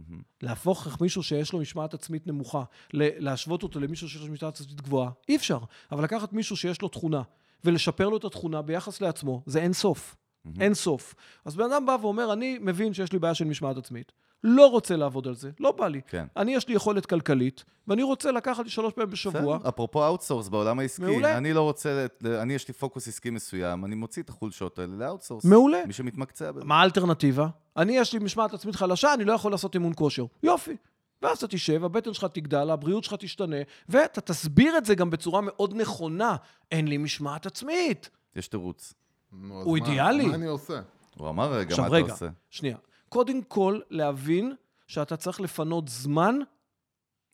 מהמם. להפוך מישהו שיש לו משמעת עצמית נמוכה, להשוות אותו למישהו שיש לו משמעת עצמית גבוהה, אי אפשר. אבל לקחת מישהו שיש לו תכונה, ולשפר לו את התכונה ביחס לעצמו, זה אין סוף. אין סוף. אז בן אדם בא ואומר, אני מבין שיש לי בעיה של משמעת עצמית, לא רוצה לעבוד על זה, לא בא לי. כן. אני, יש לי יכולת כלכלית, ואני רוצה לקחת לי שלוש פעמים בשבוע. בסדר, אפרופו outsource בעולם העסקי, מעולה. אני לא רוצה, אני יש לי פוקוס עסקי מסוים, אני מוציא את החולשות האלה ל outsource. מעולה. מי שמתמקצע בזה. מה האלטרנטיבה? אני, יש לי משמעת עצמית חלשה, אני לא יכול לעשות אימון כושר. יופי. ואז אתה תשב, הבטן שלך תגדל, הבריאות שלך תשתנה, ואתה תסביר את זה גם בצורה מאוד נכונה. אין לי משמעת עצמית. יש תירוץ. נו, אז הוא מה- אידיאלי. מה אני עושה? הוא אמר רגע, עכשיו מה רגע, אתה עושה? שנייה. קודם כל, להבין שאתה צריך לפנות זמן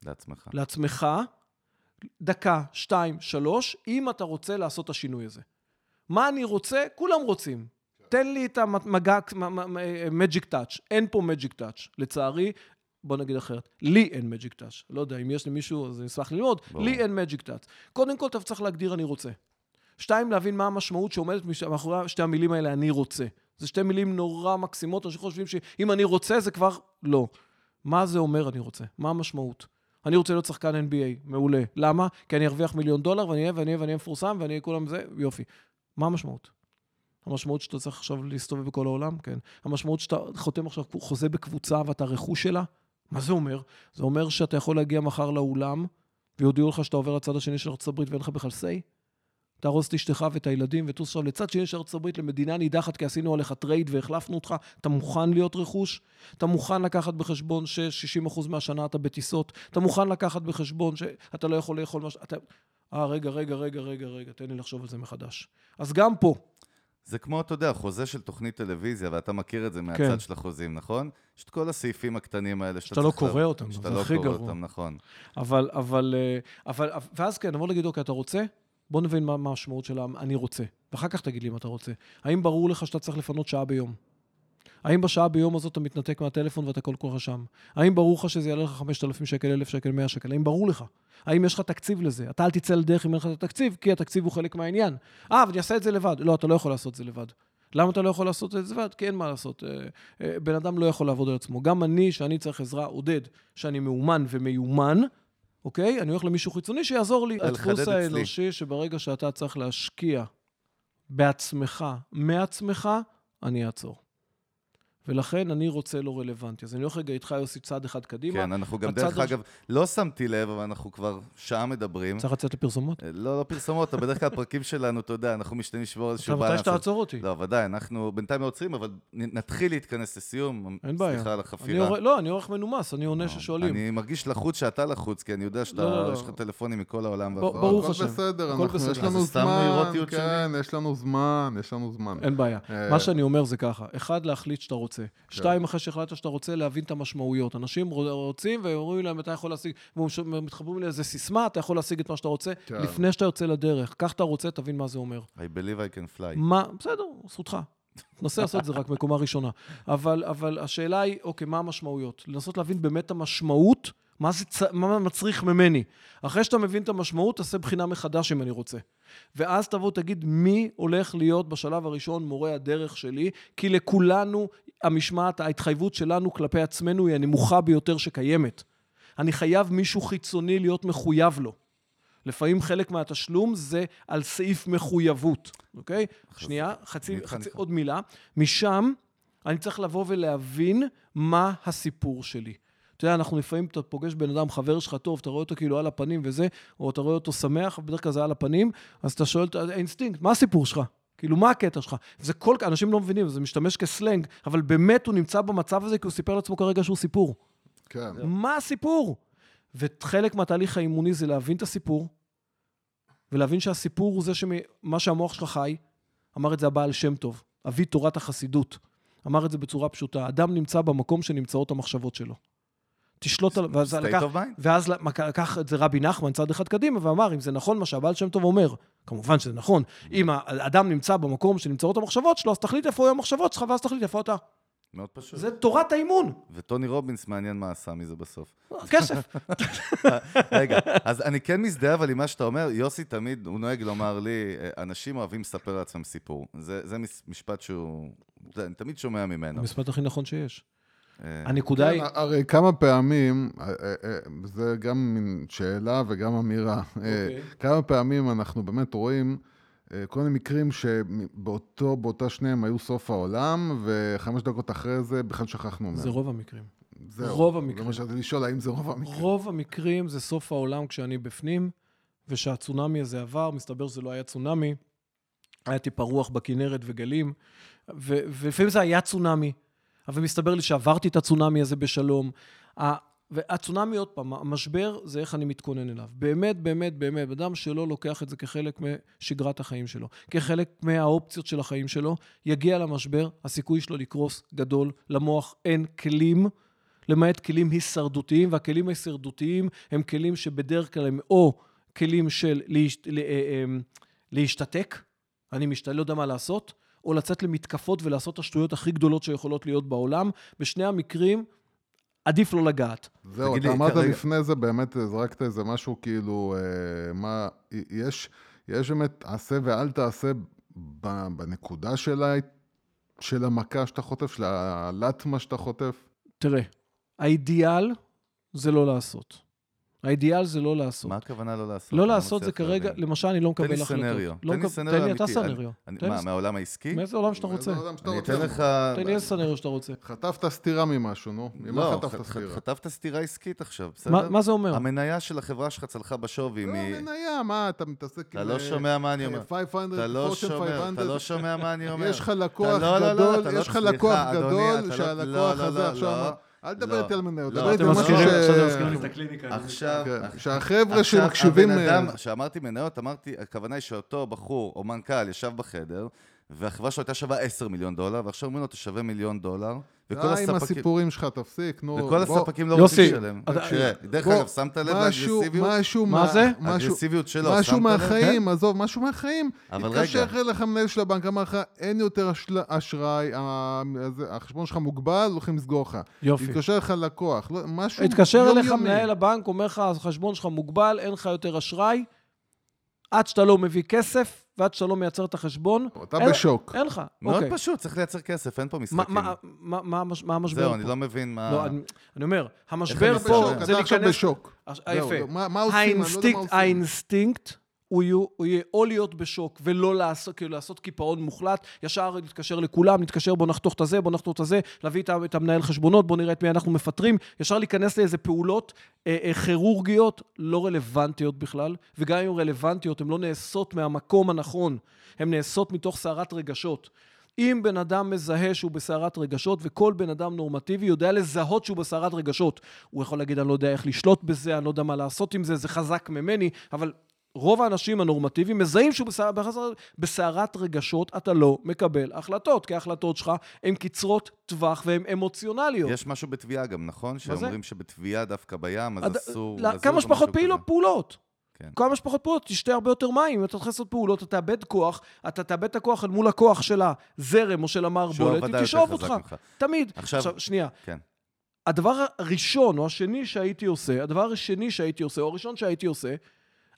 לעצמך. לעצמך, דקה, שתיים, שלוש, אם אתה רוצה לעשות את השינוי הזה. מה אני רוצה? כולם רוצים. תן לי את המגע, מג'יק טאץ'. אין פה מג'יק טאץ'. לצערי, בוא נגיד אחרת, לי אין מג'יק טאץ'. לא יודע, אם יש למישהו, אז אני אשמח ללמוד. לי אין מג'יק טאץ'. קודם כל, אתה צריך להגדיר אני רוצה. שתיים, להבין מה המשמעות שעומדת מאחורי שתי המילים האלה, אני רוצה. זה שתי מילים נורא מקסימות, אנשים חושבים שאם אני רוצה, זה כבר לא. מה זה אומר אני רוצה? מה המשמעות? אני רוצה להיות שחקן NBA, מעולה. למה? כי אני ארוויח מיליון דולר ואני אהיה ואני אהיה ואני אהיה מפורסם ואני אהיה כולם זה, יופי. מה המשמעות? המשמעות שאתה צריך עכשיו להסתובב בכל העולם? כן. המשמעות שאתה חותם עכשיו חוזה בקבוצה ואתה רכוש שלה? מה זה אומר? זה אומר שאתה יכול להגיע מחר לאולם ויודיעו לך שאתה עובר לצד השני של ארצות הברית ואין לך בכלל say? תארוז את אשתך ואת הילדים וטוס עכשיו לצד שני של ארצות הברית למדינה נידחת כי עשינו עליך טרייד והחלפנו אותך, אתה מוכן להיות רכוש? אתה מוכן לקחת בחשבון ש-60% מהשנה אתה בטיסות? אתה מוכן לקחת בחשבון שאתה לא יכול לאכול משהו? אתה... אה, רגע, רגע, רגע, רגע, רגע, תן לי לחשוב על זה מחדש. אז גם פה, זה כמו, אתה יודע, חוזה של תוכנית טלוויזיה, ואתה מכיר את זה מהצד כן. של החוזים, נכון? יש את כל הסעיפים הקטנים האלה שאתה שאתה לא קורא לה- אותם, שאתה לא קורא גרוע. אותם, נכון. אבל, אבל, אה, אבל, ואז כן, נבוא להגיד, אוקיי, אתה רוצה? בוא נבין מה, מה המשמעות של אני רוצה. ואחר כך תגיד לי אם אתה רוצה. האם ברור לך שאתה צריך לפנות שעה ביום? האם בשעה ביום הזאת אתה מתנתק מהטלפון ואתה כל כולך שם? האם ברור לך שזה יעלה לך 5,000 שקל, 1,000 שקל, 100 שקל? האם ברור לך? האם יש לך תקציב לזה? אתה אל תצא לדרך אם אין לך את התקציב, כי התקציב הוא חלק מהעניין. אה, אבל אני אעשה את זה לבד. לא, אתה לא יכול לעשות את זה לבד. למה אתה לא יכול לעשות את זה לבד? כי אין מה לעשות. אה, אה, בן אדם לא יכול לעבוד על עצמו. גם אני, שאני צריך עזרה, עודד, שאני מאומן ומיומן, אוקיי? אני הולך למישהו חיצוני שיעזור לי. הדפוס. האנושי שברגע שאתה צריך להשקיע בעצמך, מעצמך, אני אעצור. ולכן אני רוצה לא רלוונטי. אז אני הולך רגע איתך, יוסי, צעד אחד קדימה. כן, אנחנו גם, דרך אגב, לא שמתי לב, אבל אנחנו כבר שעה מדברים. צריך לצאת לפרסומות? אה, לא, לא פרסומות, אבל בדרך כלל הפרקים שלנו, אתה יודע, אנחנו משתדלים לשמור איזשהו עכשיו, מתי בלנס. שתעצור אותי. לא, ודאי, אנחנו בינתיים לא עוצרים, אבל נתחיל להתכנס לסיום. אין בעיה. סליחה על אני החפירה. עורך- לא, אני עורך מנומס, אני עונה ששואלים. אני מרגיש לחוץ שאתה לחוץ, כי אני יודע שאתה, לא, לא, לא. יש לך טלפונים מכל העולם. ברוך השם. הכל אנחנו, יש בסדר. לנו אז זה סתם נוירוטיות זמן, יש לנו זמן, יש לנו זמן. אין בעיה. מה שאני אומר זה ככה, אחד, להחליט שאתה רוצה. שתיים, אחרי שהחלטת שאתה רוצה, להבין את המשמעויות. אנשים רוצים ואומרים להם, אתה יכול להשיג, והם מתחברים לאיזה סיסמה, אתה יכול להשיג את מה שאתה רוצה, כן. לפני שאתה יוצא לדרך. קח אתה רוצה, תבין מה זה אומר. I believe I can fly. מה, בסדר, זכותך. תנסה לעשות את זה רק מקומה ראשונה. אבל, אבל השאלה היא, אוקיי, מה המשמעויות? לנסות להבין באמת את המשמעות, מה, זה, צ- מה מצריך ממני. אחרי שאתה מבין את המשמעות, תעשה בחינה מחדש אם אני רוצה. ואז תבוא, תגיד, מי הולך להיות בשלב הראשון מורה הדרך שלי? כי לכולנו, המשמעת, ההתחייבות שלנו כלפי עצמנו היא הנמוכה ביותר שקיימת. אני חייב מישהו חיצוני להיות מחויב לו. לפעמים חלק מהתשלום זה על סעיף מחויבות, אוקיי? שנייה, חצי, חצי, איתך. עוד מילה. משם אני צריך לבוא ולהבין מה הסיפור שלי. אתה יודע, אנחנו לפעמים, אתה פוגש בן אדם, חבר שלך טוב, אתה רואה אותו כאילו על הפנים וזה, או אתה רואה אותו שמח, בדרך כלל זה על הפנים, אז אתה שואל, את האינסטינקט, מה הסיפור שלך? כאילו, מה הקטע שלך? זה כל... אנשים לא מבינים, זה משתמש כסלנג, אבל באמת הוא נמצא במצב הזה כי הוא סיפר לעצמו כרגע שהוא סיפור. כן. מה הסיפור? וחלק מהתהליך האימוני זה להבין את הסיפור, ולהבין שהסיפור הוא זה שמה שהמוח שלך חי. אמר את זה הבעל שם טוב, אבי תורת החסידות. אמר את זה בצורה פשוטה, אדם נמצא במקום שנמצאות המחשבות שלו. תשלוט על... ואז לקח. ואז לקח את זה רבי נחמן צעד אחד קדימה ואמר, אם זה נכון מה שהבעל שם טוב אומר, כמובן שזה נכון, אם האדם נמצא במקום שנמצאות המחשבות שלו, אז תחליט איפה היו המחשבות שלך, ואז תחליט איפה אתה. מאוד פשוט. זה תורת האימון, וטוני רובינס, מעניין מה עשה מזה בסוף. כסף. [LAUGHS] רגע, אז אני כן מזדהה אבל עם מה שאתה אומר, יוסי תמיד, הוא נוהג לומר לי, אנשים אוהבים לספר לעצמם סיפור. זה, זה מש- משפט שהוא, אני תמיד שומע ממנו. המשפט הכי נכון שיש. אה, הנקודה היא... כן, הרי כמה פעמים, אה, אה, זה גם מין שאלה וגם אמירה. אוקיי. כמה פעמים אנחנו באמת רואים כל מיני מקרים שבאותו, באותה שנייה הם היו סוף העולם, וחמש דקות אחרי זה בכלל שכחנו מהם. זה רוב המקרים. זהו. רוב זה המקרים. מה שרציתי לשאול, האם זה רוב המקרים? רוב המקרים זה סוף העולם כשאני בפנים, ושהצונאמי הזה עבר, מסתבר שזה לא היה צונאמי, היה טיפה רוח בכנרת וגלים, ו- ולפעמים זה היה צונאמי, אבל מסתבר לי שעברתי את הצונאמי הזה בשלום. והצונאמי, עוד פעם, המשבר זה איך אני מתכונן אליו. באמת, באמת, באמת, אדם שלא לוקח את זה כחלק משגרת החיים שלו, כחלק מהאופציות של החיים שלו, יגיע למשבר, הסיכוי שלו לקרוס גדול, למוח אין כלים. למעט כלים הישרדותיים, והכלים ההישרדותיים הם כלים שבדרך כלל הם או כלים של להש... לה... אה, אה, להשתתק, אני משת... לא יודע מה לעשות, או לצאת למתקפות ולעשות את השטויות הכי גדולות שיכולות להיות בעולם. בשני המקרים, עדיף לא לגעת. זהו, אתה אמרת כרגע- לפני זה, באמת זרקת איזה משהו כאילו, אה, מה, יש, יש באמת עשה ואל תעשה ב- בנקודה של, ה, של המכה שאתה חוטף, של הלטמה שאתה חוטף. תראה, האידיאל זה לא לעשות. האידיאל זה לא לעשות. מה הכוונה לא לעשות? לא לעשות זה כרגע. למשל, אני לא תן מקבל לי החלטות. סנריו. לא תן לי מקב- סנריו תן לי אתה אמיתי. אני- סנריו. אני- תן לי מה, ס- מהעולם העסקי? מאיזה עולם שאתה רוצה. אני. אתן לך... תן לי איזה סנריו שאתה רוצה. חטפת סטירה ממשהו, נו. ממה לא, חטפת סטירה? חטפת סטירה עסקית עכשיו, בסדר? מה מה זה אומר? המניה של החברה שלך צלחה בשווי לא, מ... מניה, מה, אתה מתעסק אתה לא שומע מה אני אומר. 500, אתה לא שומע, 500. אתה לא שומע מה אני [LAUGHS] אומר. יש לך לקוח אתה לא, לא, לא, גדול, אתה לא- יש לך לקוח גדול, אתה לא- שהלקוח לא, לא, הזה לא, עכשיו... לא. אל תדבר לא. איתי על מניות, לא, דבר איתי על משהו ש... עכשיו אתם מזכירים לי את הקליניקה. עכשיו, כן, עכשיו- שהחבר'ה עכשיו, שמקשיבים... הבן אדם, אה, כשאמרתי מניות, אמרתי, הכוונה היא שאותו בחור או מנכ"ל ישב בחדר, והחברה שלו הייתה שווה 10 מיליון דולר, ועכשיו אומרים לו, תשווה מיליון דולר, וכל די עם הספקים... הסיפורים שלך, תפסיק, נו. וכל הספקים לא רוצים לשלם. תראה, דרך אגב, שמת לב משהו, לאגרסיביות? משהו, מה מה- זה? משהו, האגרסיביות שלו, משהו שמת לב? מהחיים, עזוב, משהו מהחיים. אבל התקשר רגע. אליך מנהל של הבנק, אמר לך, אין יותר אשראי, החשבון שלך מוגבל, הולכים לסגור לך. יופי. התקשר אליך לקוח, לא- משהו התקשר אליך. מנהל הבנק, אומר לך, החשבון שלך מוגבל, אין לך יותר אשראי, עד שאתה לא מביא כסף, ועד שאתה לא מייצר את החשבון, אתה אין- בשוק. אין לך. מאוד אוקיי. פשוט, צריך לייצר כסף, אין פה משחקים. מה- מה- מה מה המשבר פה? זהו, אני לא מבין מה... לא, אני אני אומר, המשבר פה בשוק, זה אתה עכשיו להיכנס... בשוק. זהו, יפה. מה- מה עושים? לא האינסטינקט, עושים. האינסטינקט הוא יהיה, הוא יהיה או להיות בשוק ולא לעשות, כאילו לעשות קיפאון מוחלט, ישר להתקשר לכולם, להתקשר בוא נחתוך את הזה, בוא נחתוך את הזה, להביא את את המנהל חשבונות, בוא נראה את מי אנחנו מפטרים, ישר להיכנס לאיזה פעולות אה, אה, כירורגיות לא רלוונטיות בכלל, וגם אם הן רלוונטיות, הן לא נעשות מהמקום הנכון, הן נעשות מתוך סערת רגשות. אם בן אדם מזהה שהוא בסערת רגשות, וכל בן אדם נורמטיבי יודע לזהות שהוא בסערת רגשות, הוא יכול להגיד, אני לא יודע איך לשלוט בזה, אני לא יודע מה לעשות עם זה, זה חזק ממני, אבל רוב האנשים הנורמטיביים מזהים שהוא בסער, בסער, בסערת רגשות, אתה לא מקבל החלטות, כי ההחלטות שלך הן קצרות טווח והן אמוציונליות. יש משהו בתביעה גם, נכון? שאומרים שבתביעה דווקא בים, אז עד- אסור... לא, כמה שפחות פעילות. פעולות. כן. כמה שפחות פעולות, תשתה הרבה יותר מים. אם אתה צריך לעשות פעולות, אתה תאבד כוח, אתה תאבד את הכוח אל מול הכוח של הזרם או של המערבולת, היא תשאוב אותך. ממך. תמיד. עכשיו- עכשיו, שנייה. כן. הדבר הראשון או השני שהייתי עושה, הדבר השני שהייתי עושה, או הראשון שהייתי עושה,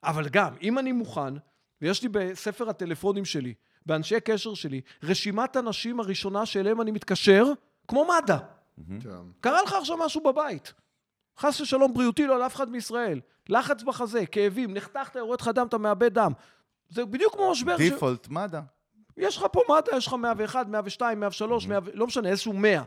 אבל גם, אם אני מוכן, ויש לי בספר הטלפונים שלי, באנשי קשר שלי, רשימת הנשים הראשונה שאליהם אני מתקשר, כמו מד"א. כן. קרה לך עכשיו משהו בבית. חס ושלום בריאותי לא על אף אחד מישראל. לחץ בחזה, כאבים, נחתכת, יורד לך דם, אתה מאבד דם. זה בדיוק כמו משבר ש... דיפולט, מד"א. יש לך פה מד"א, יש לך 101, 102, 103, 100, לא משנה, איזשהו 100.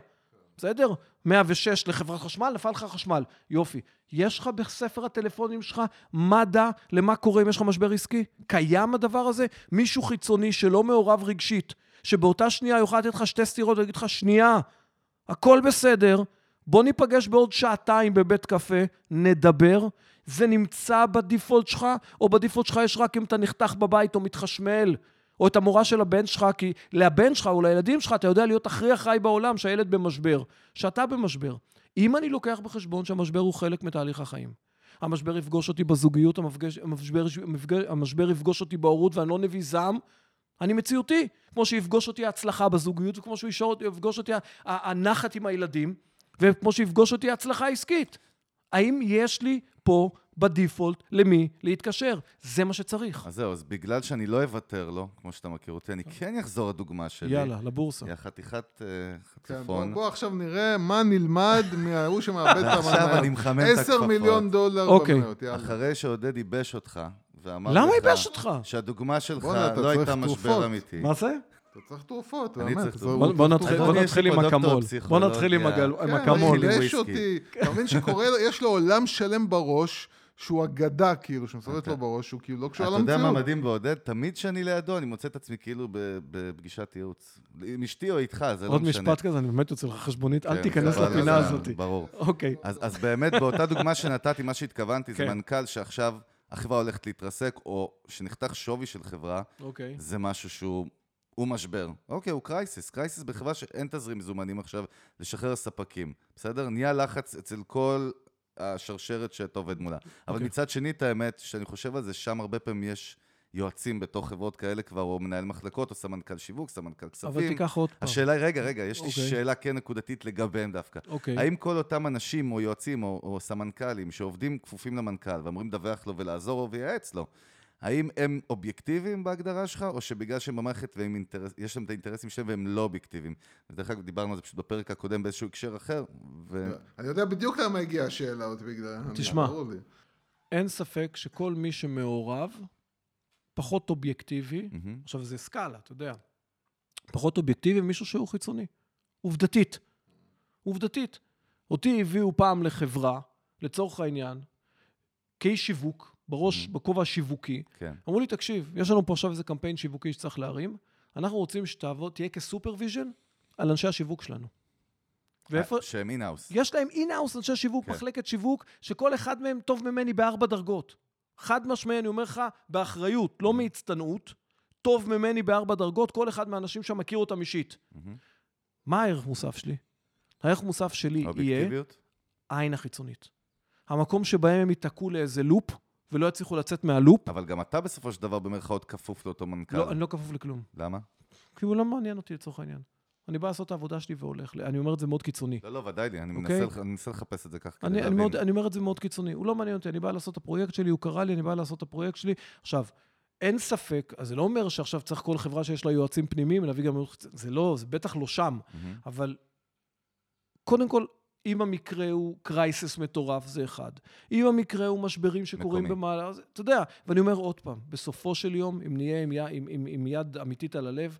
בסדר? 106 לחברת חשמל, נפל לך חשמל. יופי. יש לך בספר הטלפונים שלך מד"א למה קורה אם יש לך משבר עסקי? קיים הדבר הזה? מישהו חיצוני שלא מעורב רגשית, שבאותה שנייה יוכל לתת לך שתי סטירות ויגיד לך, שנייה, הכל בסדר, בוא ניפגש בעוד שעתיים בבית קפה, נדבר. זה נמצא בדיפולט שלך, או בדיפולט שלך יש רק אם אתה נחתך בבית או מתחשמל, או את המורה של הבן שלך, כי לבן שלך או לילדים שלך אתה יודע להיות הכי אחראי בעולם שהילד במשבר, שאתה במשבר. אם אני לוקח בחשבון שהמשבר הוא חלק מתהליך החיים, המשבר יפגוש אותי בזוגיות, המפגש, המשבר, המפגש, המשבר יפגוש אותי בהורות ואני לא נביא זעם, אני מציאותי. כמו שיפגוש אותי ההצלחה בזוגיות, וכמו שהוא יפגוש אותי הנחת עם הילדים, וכמו שיפגוש אותי ההצלחה העסקית. האם יש לי פה בדיפולט למי להתקשר? זה מה שצריך. אז זהו, אז בגלל שאני לא אוותר לו, כמו שאתה מכיר אותי, אני כן אחזור לדוגמה שלי. יאללה, לבורסה. היא החתיכת uh, כן, חצופון. בוא, עכשיו נראה מה נלמד מההוא שמאבד את המניה. ועכשיו אני מחמם את 10 הכפפות. מיליון דולר אוקיי. במניות, יאללה. אחרי שעודד ייבש אותך, ואמר למה לך ייבש אותך? שהדוגמה שלך לא הייתה משבר. אמיתי. מה זה? אתה צריך תרופות, אני באמת. בוא, נתחיל, עם דוקטור אקמול. בוא. נתחיל עם, כן, אקמול. ייבש וויסקי. אותי. אתה מבין שקורה יש לו עולם שלם בראש, שהוא אגדה, כאילו, שמסתובבת לו בראש, שהוא כאילו לא קשור אתה יודע מה למציאות. מדהים בעודד? תמיד כשאני לידו, אני מוצא את עצמי כאילו בפגישת ייעוץ. עם אשתי או איתך, זה לא עוד משנה. משפט כזה, אני באמת יוצא לך חשבונית, אל כן, תיכנס לפינה הזאת. ברור. אוקיי. אז, אז באמת, באותה דוגמה שנתתי, מה שהתכוונתי, זה כן. מנכ"ל שעכשיו החברה הולכת להתרסק, או שנחתך שווי של חברה, אוקיי. זה משהו שהוא... הוא משבר. אוקיי, הוא קרייסיס. קרייסיס בחברה שאין תזרים מזומנים עכשיו לשחרר ספקים. בסדר? נהיה לחץ אצל כל השרשרת שאתה עובד מולה. אבל אוקיי. מצד שני, את האמת, שאני חושב על זה, שם הרבה פעמים יש יועצים בתוך חברות כאלה כבר, או מנהל מחלקות, או סמנכ"ל שיווק, סמנכ"ל כספים. אבל תיקח עוד פעם. השאלה היא, רגע, רגע, יש לי אוקיי. שאלה כן נקודתית לגביהם דווקא. אוקיי. האם כל אותם אנשים, או יועצים, או, או סמנכ"לים, שעובדים כפופים למנכ"ל, ואמורים לדווח לו ולעזור לו וייעץ לו, האם הם אובייקטיביים בהגדרה שלך, או שבגלל שהם במערכת ויש להם את האינטרסים שלהם והם לא אובייקטיביים? ודרך אגב, דיברנו על זה פשוט בפרק הקודם באיזשהו הקשר אחר, ו... אני יודע בדיוק למה הגיעה השאלה הזאת בגלל... תשמע. אין ספק שכל מי שמעורב, פחות אובייקטיבי, מהמם. עכשיו זה סקאלה, אתה יודע, פחות אובייקטיבי ממישהו שהוא חיצוני. עובדתית. עובדתית. אותי הביאו פעם לחברה, לצורך העניין, כאיש שיווק, בראש, בכובע השיווקי, כן. אמרו לי, תקשיב, יש לנו פה עכשיו איזה קמפיין שיווקי שצריך להרים, אנחנו רוצים שתעבוד, תהיה כ supervision על אנשי השיווק שלנו. ואיפה... אה, שהם in-house. יש להם אינהאוס אנשי שיווק, כן. מחלקת שיווק, שכל אחד מהם טוב ממני בארבע דרגות. חד משמעי, אני אומר לך, באחריות, Mm-hmm. לא מהצטנעות, טוב ממני בארבע דרגות, כל אחד מהאנשים שם מכיר אותם אישית. מהמם. מה הערך מוסף שלי? הערך מוסף שלי יהיה אובייקטיביות? העין החיצונית. המקום שבהם הם ייתקעו לאיזה לופ, ולא יצליחו לצאת מהלופ, אבל גם אתה בסופו של דבר במרכאות כפוף לאותו מנכ"ל. לא, אני לא כפוף לכלום. למה? כי הוא לא מעניין אותי לצורך העניין. אני בא לעשות את העבודה שלי והולך. אני אומר את זה מאוד קיצוני. לא, לא, ודאי לי, אני אוקיי. מנסה אני מנסה לחפש את זה ככה אני, אני. מאוד, אני אומר את זה מאוד קיצוני. הוא לא מעניין אותי, אני בא לעשות את הפרויקט שלי, הוא קרא לי, אני בא לעשות את הפרויקט שלי. עכשיו, אין ספק, אז זה לא אומר שעכשיו צריך כל חברה שיש לה יועצים פנימיים, להביא גם... זה לא, זה בטח לא שם. מהמם. אבל קודם כל, אם המקרה הוא קרייסס מטורף, זה אחד. אם המקרה הוא משברים שקורים. במעלה, אז אתה יודע. ואני אומר עוד פעם, בסופו של יום, אם נהיה עם, עם, עם, עם יד אמיתית על הלב,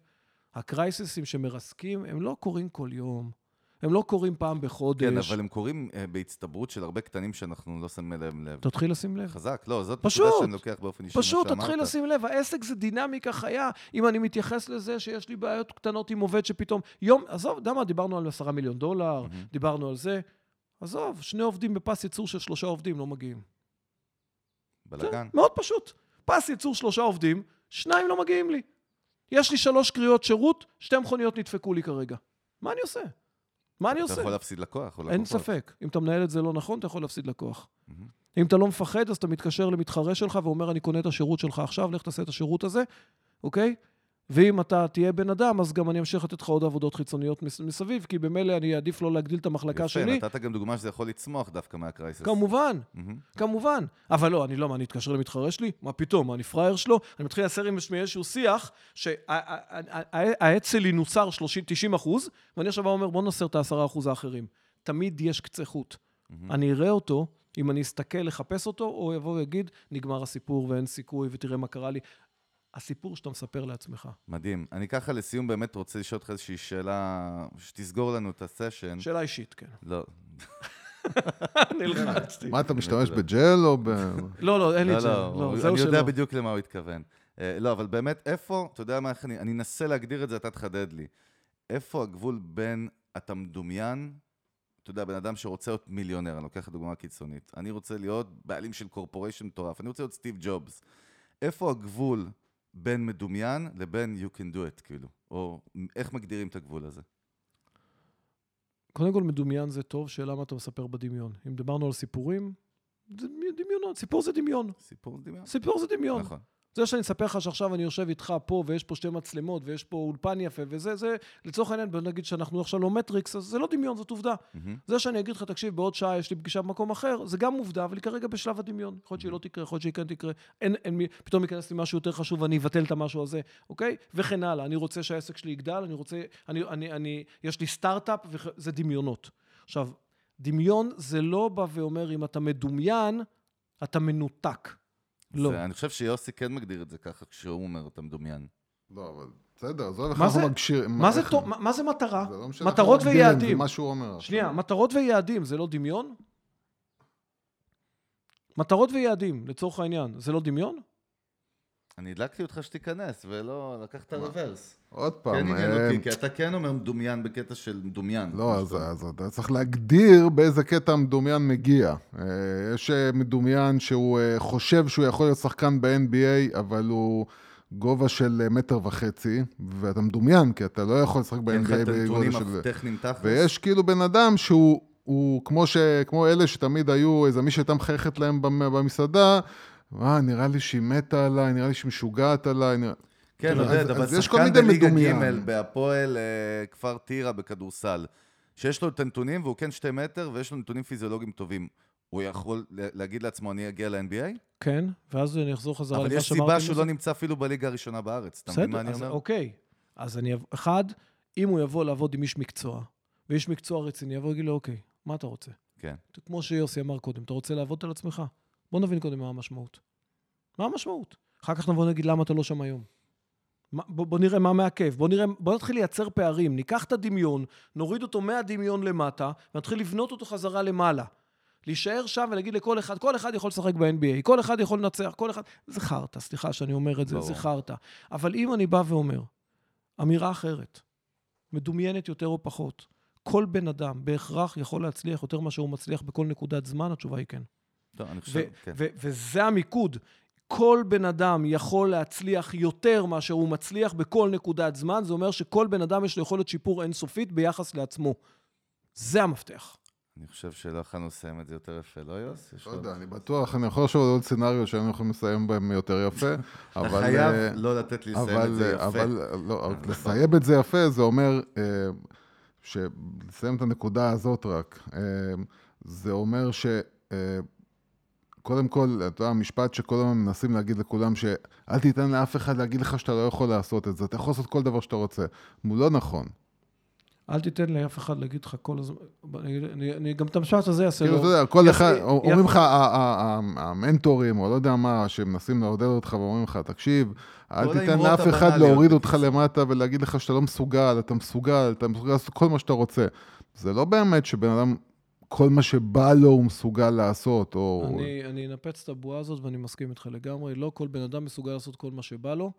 הקרייססים שמרסקים, הם לא קורים כל יום. הם לא קורים פעם בחודש. כן, אבל הם קורים אה, בהצטברות של הרבה קטנים שאנחנו לא שמים להם לב. תתחיל לשים לב. חזק, לא, זאת פשוט. נקודה שאני לוקח באופן אישי, פשוט. תתחיל לשים לב, העסק זה דינמיקה חיה. אם אני מתייחס לזה שיש לי בעיות קטנות עם עובד שפתאום... יום, עזוב, אתה יודע מה, דיברנו על עשרה מיליון דולר, מהמם. דיברנו על זה. עזוב, שני עובדים בפס ייצור של שלושה עובדים לא מגיעים. בלאגן. מאוד פשוט. פס ייצור שלושה עובדים, שניים לא מגיעים לי. יש לי שלוש קריאות שירות, שתי מכוניות נדפקו לי כרגע. מה אני עושה? מה אני אתה עושה? יכול להפסיד לקוח או לקוחות. אין ספק. אם אתה מנהל את זה לא נכון, אתה יכול להפסיד לקוח. אם אתה לא מפחד, אז אתה מתקשר למתחרה שלך ואומר, אני קונה את השירות שלך עכשיו, לך תעשה את השירות הזה, אוקיי? ואם אתה תהיה בן אדם, אז גם אני אמשיך לתת לך עוד עבודות חיצוניות מס- מסביב, כי במילא אני אעדיף לא להגדיל את המחלקה שלי. יפה, נתת גם דוגמה שזה יכול לצמוח דווקא מהקרייסס. כמובן, מהמם. כמובן. אבל לא, אני לא, מה, אני אתקשר למתחרה שלי? מה פתאום, מה, אני פראייר שלו? אני מתחיל לייצר עם עצמי איזשהו שיח, שהעץ שלי נוצר 30-90 אחוז, ואני עכשיו אומר, בוא נסר את ה-10 אחוז האחרים. תמיד יש קצה חוט. אני אראה אותו, אם אני אסתכל לחפש אותו, או יבוא ויגיד, נגמר הסיפור ואין סיכוי ותראה מה קרה לי. הסיפור שאתה מספר לעצמך. מדהים. אני ככה לסיום באמת רוצה לשאול אותך איזושהי שאלה, שתסגור לנו את הסשן. שאלה אישית, כן. לא. [LAUGHS] נלחצתי. מה, אתה משתמש בג'ל או ב... [LAUGHS] לא, לא, אין לי לא, זה. לא, לא, זהו אני יודע. בדיוק למה הוא התכוון. אה, לא, אבל באמת, איפה, אתה יודע מה, איך אני, אני אנסה להגדיר את זה, אתה תחדד לי. איפה הגבול בין אתה מדומיין, אתה יודע, בן אדם שרוצה להיות מיליונר, אני לוקח דוגמה קיצונית. אני רוצה להיות בעלים של קורפוריישן מטורף, אני רוצה להיות סטיב ג'ובס. איפה הגבול בין מדומיין לבין you can do it, כאילו? או איך מגדירים את הגבול הזה? קודם כל, מדומיין זה טוב, שאלה מה אתה מספר בדמיון. אם דיברנו על סיפורים, זה דמיונות, סיפור זה דמיון. סיפור דמיון. סיפור זה דמיון. נכון. זה שאני אספר לך שעכשיו אני יושב איתך פה, ויש פה שתי מצלמות, ויש פה אולפן יפה, וזה, זה, לצורך העניין, בוא נגיד שאנחנו עכשיו לא מטריקס, אז זה לא דמיון, זאת עובדה. מהמם. זה שאני אגיד לך, תקשיב, בעוד שעה יש לי פגישה במקום אחר, זה גם עובדה, אבל היא כרגע בשלב הדמיון. יכול להיות שהיא לא תקרה, יכול להיות שהיא כן תקרה. אין, אין מי, פתאום ייכנס לי משהו יותר חשוב ואני אבטל את המשהו הזה, אוקיי? וכן הלאה. אני רוצה שהעסק שלי יגדל, אני רוצה, אני, אני, אני, יש לי סטארט-אפ, וזה דמיונות. עכשיו, דמיון זה לא בא ואומר, אם אתה מדומיין, אתה מנותק. לא. זה, אני חושב שיוסי כן מגדיר את זה ככה, כשהוא אומר אתה מדומיין. לא, אבל בסדר, עזוב איך מה אנחנו זה- מגשירים. מה איך-? מה מה זה מטרה? זה לא משנה מטרות ויעדים. זה מה שהוא אומר. שנייה, מטרות ויעדים זה לא דמיון? מטרות ויעדים, לצורך העניין, זה לא דמיון? אני הדלקתי אותך שתיכנס, ולא לקחת את הרוורס. עוד כן פעם, עניין אה, אותי, כי אתה כן אומר מדומיין בקטע של מדומיין. לא, אז, אז אתה צריך להגדיר באיזה קטע המדומיין מגיע. אה, יש אה, מדומיין שהוא חושב שהוא יכול להיות שחקן ב-NBA, אבל הוא גובה של מטר וחצי, ואתה מדומיין, כי אתה לא יכול לשחק אין לך ב-NBA את בגובה של... הטכניים תכלס. ויש כאילו בן אדם שהוא, הוא כמו, ש, כמו אלה שתמיד היו, איזה מי שהייתה מחייכת להם במ- במסעדה, אה, נראה לי שהיא מתה עליי, נראה לי שהיא משוגעת עליי. נראה... כן, אז- עודד, אבל יש שחקן בליגה. ג' בהפועל אה, כפר טירה בכדורסל, שיש לו את הנתונים והוא כן שתי מטר ויש לו נתונים פיזיולוגיים טובים, הוא יכול לה- להגיד לעצמו, אני אגיע ל-NBA? כן, ואז אני אחזור חזרה אבל למה יש שאמרתי. סיבה שהוא. לא נמצא אפילו בליגה הראשונה בארץ. אתה מבין מה אני אומר? אוקיי. אז אני, אחד, אם הוא יבוא לעבוד עם איש מקצוע, ואיש מקצוע רציני, יבוא ויגיד לו, אוקיי, מה אתה רוצה? כן. כמו שיוסי אמר קודם, אתה רוצה לעבוד על עצמך? בוא נבין קודם מה המשמעות. מה המשמעות? אחר כך נבוא נגיד למה אתה לא שם היום. מה, בוא, בוא נראה מה מעכב, בוא נראה, בוא נתחיל לייצר פערים, ניקח את הדמיון, נוריד אותו מהדמיון למטה, ונתחיל לבנות אותו חזרה למעלה. להישאר שם ולהגיד לכל אחד, כל אחד יכול לשחק ב-NBA, כל אחד יכול לנצח, כל אחד... זה חרטא, סליחה שאני אומר את זה, ברור. זה חרטא. אבל אם אני בא ואומר, אמירה אחרת, מדומיינת יותר או פחות, כל בן אדם בהכרח יכול להצליח יותר מאשר הוא מצליח בכל נקודת זמן, התשובה היא כן. טוב, אני ו- חושב, כן. ו- וזה המיקוד. כל בן אדם יכול להצליח יותר מאשר הוא מצליח בכל נקודת זמן, זה אומר שכל בן אדם יש לו יכולת שיפור אינסופית ביחס לעצמו. זה המפתח. אני חושב שלא יכולנו לסיים את זה יותר יפה, לא יוס? לא יודע, אני בטוח, אני יכול על עוד סצנריו שהיינו יכולים לסיים בהם יותר יפה, [LAUGHS] אתה אבל... חייב אה, לא לתת לי לסיים את זה יפה. אבל לא, אבל לסיים את זה יפה, זה אומר, אה. לסיים את הנקודה הזאת רק, אה, זה אומר ש... קודם כל, אתה יודע, המשפט שכל הזמן מנסים להגיד לכולם, שאל תיתן לאף אחד להגיד לך שאתה לא יכול לעשות את זה, אתה יכול לעשות כל דבר שאתה רוצה. הוא לא נכון. אל תיתן לאף אחד להגיד לך כל הזמן, אני, אני, אני גם את המשפט הזה אעשה כאילו, לו. אתה יודע, כל אחד, אומרים לך, המנטורים, או לא יודע מה, שמנסים לעודד אותך ואומרים לך, תקשיב, אל תיתן לאף אחד להוריד אותך. למטה ולהגיד לך שאתה לא מסוגל, אתה מסוגל, אתה מסוגל לעשות כל מה שאתה רוצה. זה לא באמת שבן אדם, כל מה שבא לו הוא מסוגל לעשות, או... אני, אני אנפץ את הבועה הזאת ואני מסכים איתך לגמרי. לא כל בן אדם מסוגל לעשות כל מה שבא לו,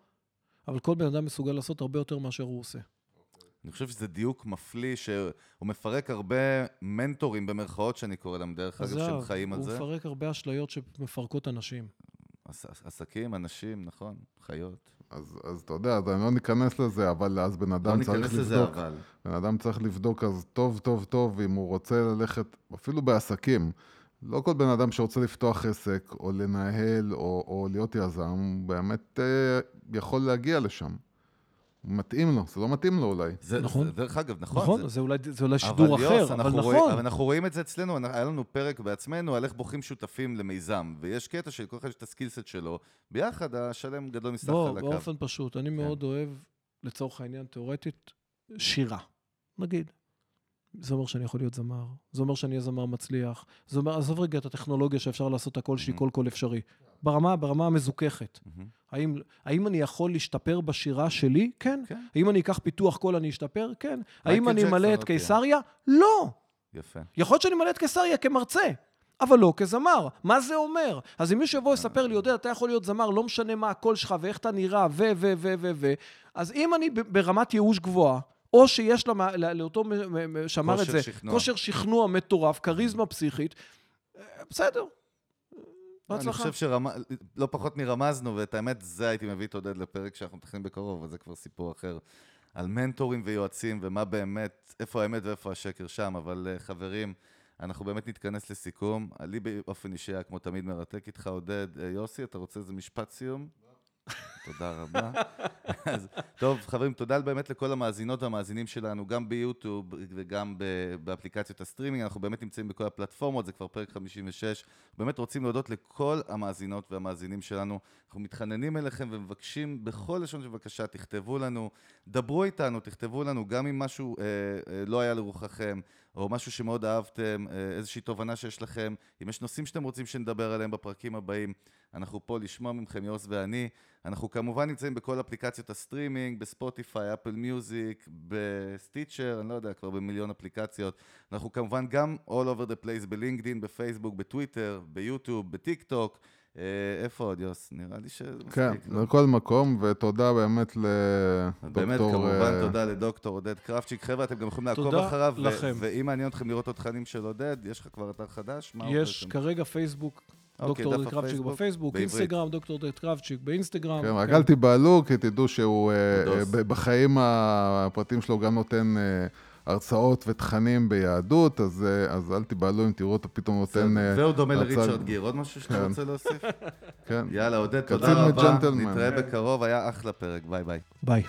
אבל כל בן אדם מסוגל לעשות הרבה יותר מאשר הוא עושה. אני חושב שזה דיוק מפליא, שהוא מפרק הרבה מנטורים במרכאות שאני קורא להם, דרך אגב, שהם חיים על הוא זה. מפרק הרבה אשליות שמפרקות אנשים. עס- עסקים, אנשים, נכון, חיות. אז, אז אתה יודע, אז אני לא ניכנס לזה, אבל אז בן לא אדם צריך ניכנס לזה לבדוק. אבל. בן אדם צריך לבדוק אז טוב, טוב, טוב, אם הוא רוצה ללכת, אפילו בעסקים. לא כל בן אדם שרוצה לפתוח עסק, או לנהל, או, או להיות יזם, באמת אה, יכול להגיע לשם. מתאים לו, זה לא מתאים לו אולי. זה, נכון. זה, דרך אגב, נכון. נכון, זה, זה אולי, זה אולי שידור אבל אחר, יוס, אבל נכון. רואים, אבל אנחנו רואים את זה אצלנו, אנחנו- היה לנו פרק בעצמנו על איך בוחרים שותפים למיזם, ויש קטע שלכל אחד יש את הסקילסט שלו, ביחד השלם גדול מסך בוא, על הקו. באופן פשוט, אני מאוד אוהב, לצורך העניין, תיאורטית, שירה. נגיד. זה אומר שאני יכול להיות זמר, זה אומר שאני אהיה זמר מצליח, זה אומר, עזוב רגע את הטכנולוגיה שאפשר לעשות הכל שלי, כל קול אפשרי. ברמה, ברמה המזוככת. האם, האם אני יכול להשתפר בשירה שלי? כן. כן. האם אני אקח פיתוח קול, אני אשתפר? כן. האם אני אמלא את. קיסריה? לא. יפה. יכול להיות שאני אמלא את קיסריה כמרצה, אבל לא כזמר. מה זה אומר? אז אם מישהו יבוא ויספר לי, יודע, אתה יכול להיות זמר, לא משנה מה הקול שלך ואיך אתה נראה, ו, ו, ו, ו, ו, אז אם אני ברמת ייאוש גבוהה, או שיש לא- לאותו שאמר את זה. כושר שכנוע מטורף, כריזמה פסיכית, אה, בסדר. אני בהצלחה. חושב שלא פחות מרמזנו, ואת האמת, זה הייתי מביא את עודד לפרק שאנחנו מתכננים בקרוב, אבל זה כבר סיפור אחר. על מנטורים ויועצים, ומה באמת, איפה האמת ואיפה השקר שם, אבל אה, חברים, אנחנו באמת נתכנס לסיכום. לי באופן אישי היה כמו תמיד מרתק איתך, עודד. אה, יוסי, אתה רוצה איזה משפט סיום? תודה רבה. אז, טוב, חברים, תודה באמת לכל המאזינות והמאזינים שלנו, גם ביוטיוב וגם באפליקציות הסטרימינג. אנחנו באמת נמצאים בכל הפלטפורמות, זה כבר פרק 56. באמת רוצים להודות לכל המאזינות והמאזינים שלנו. אנחנו מתחננים אליכם ומבקשים בכל לשון של בבקשה, תכתבו לנו, דברו איתנו, תכתבו לנו, גם אם משהו אה, אה, לא היה לרוחכם, או משהו שמאוד אהבתם, אה, איזושהי תובנה שיש לכם, אם יש נושאים שאתם רוצים שנדבר עליהם בפרקים הבאים, אנחנו פה לשמוע מכם, יוס ואני. אנחנו כמובן נמצאים בכל אפליקציות הסטרימינג, בספוטיפיי, אפל מיוזיק, בסטיצ'ר, אני לא יודע, כבר במיליון אפליקציות. אנחנו כמובן גם all over the place בלינקדין, בפייסבוק, בטוויטר, ביוטיוב, בטיק טוק. אה, איפה עוד, יוס? נראה לי ש... כן, מספיק, לא? לכל מקום, ותודה באמת לדוקטור... באמת, כמובן, אה, תודה לדוקטור עודד קרבצ'יק. חבר'ה, אתם גם יכולים לעקוב תודה אחריו. ו- לכם. ואם מעניין אתכם לראות את התכנים של עודד, יש לך כבר אתר חדש? מה יש? כרגע פייסבוק, אוקיי, דוקטור עודד קרבצ'יק בפייסבוק. אינסטגרם, דוקטור עודד קרבצ'יק באינסטגרם. כן, רק כן. אל תיבהלו, כי תדעו שהוא אה, בחיים הפרטיים שלו גם נותן הרצאות ותכנים ביהדות, אז אה, אז אל תיבהלו אם תראו אותו פתאום נותן... אה, והוא דומה לריצ'רד גיר. עוד משהו שאתה כן. רוצה להוסיף? [LAUGHS] כן. יאללה, עודד, תודה רבה. נתראה בקרוב, היה אחלה פרק. ביי ביי. ביי.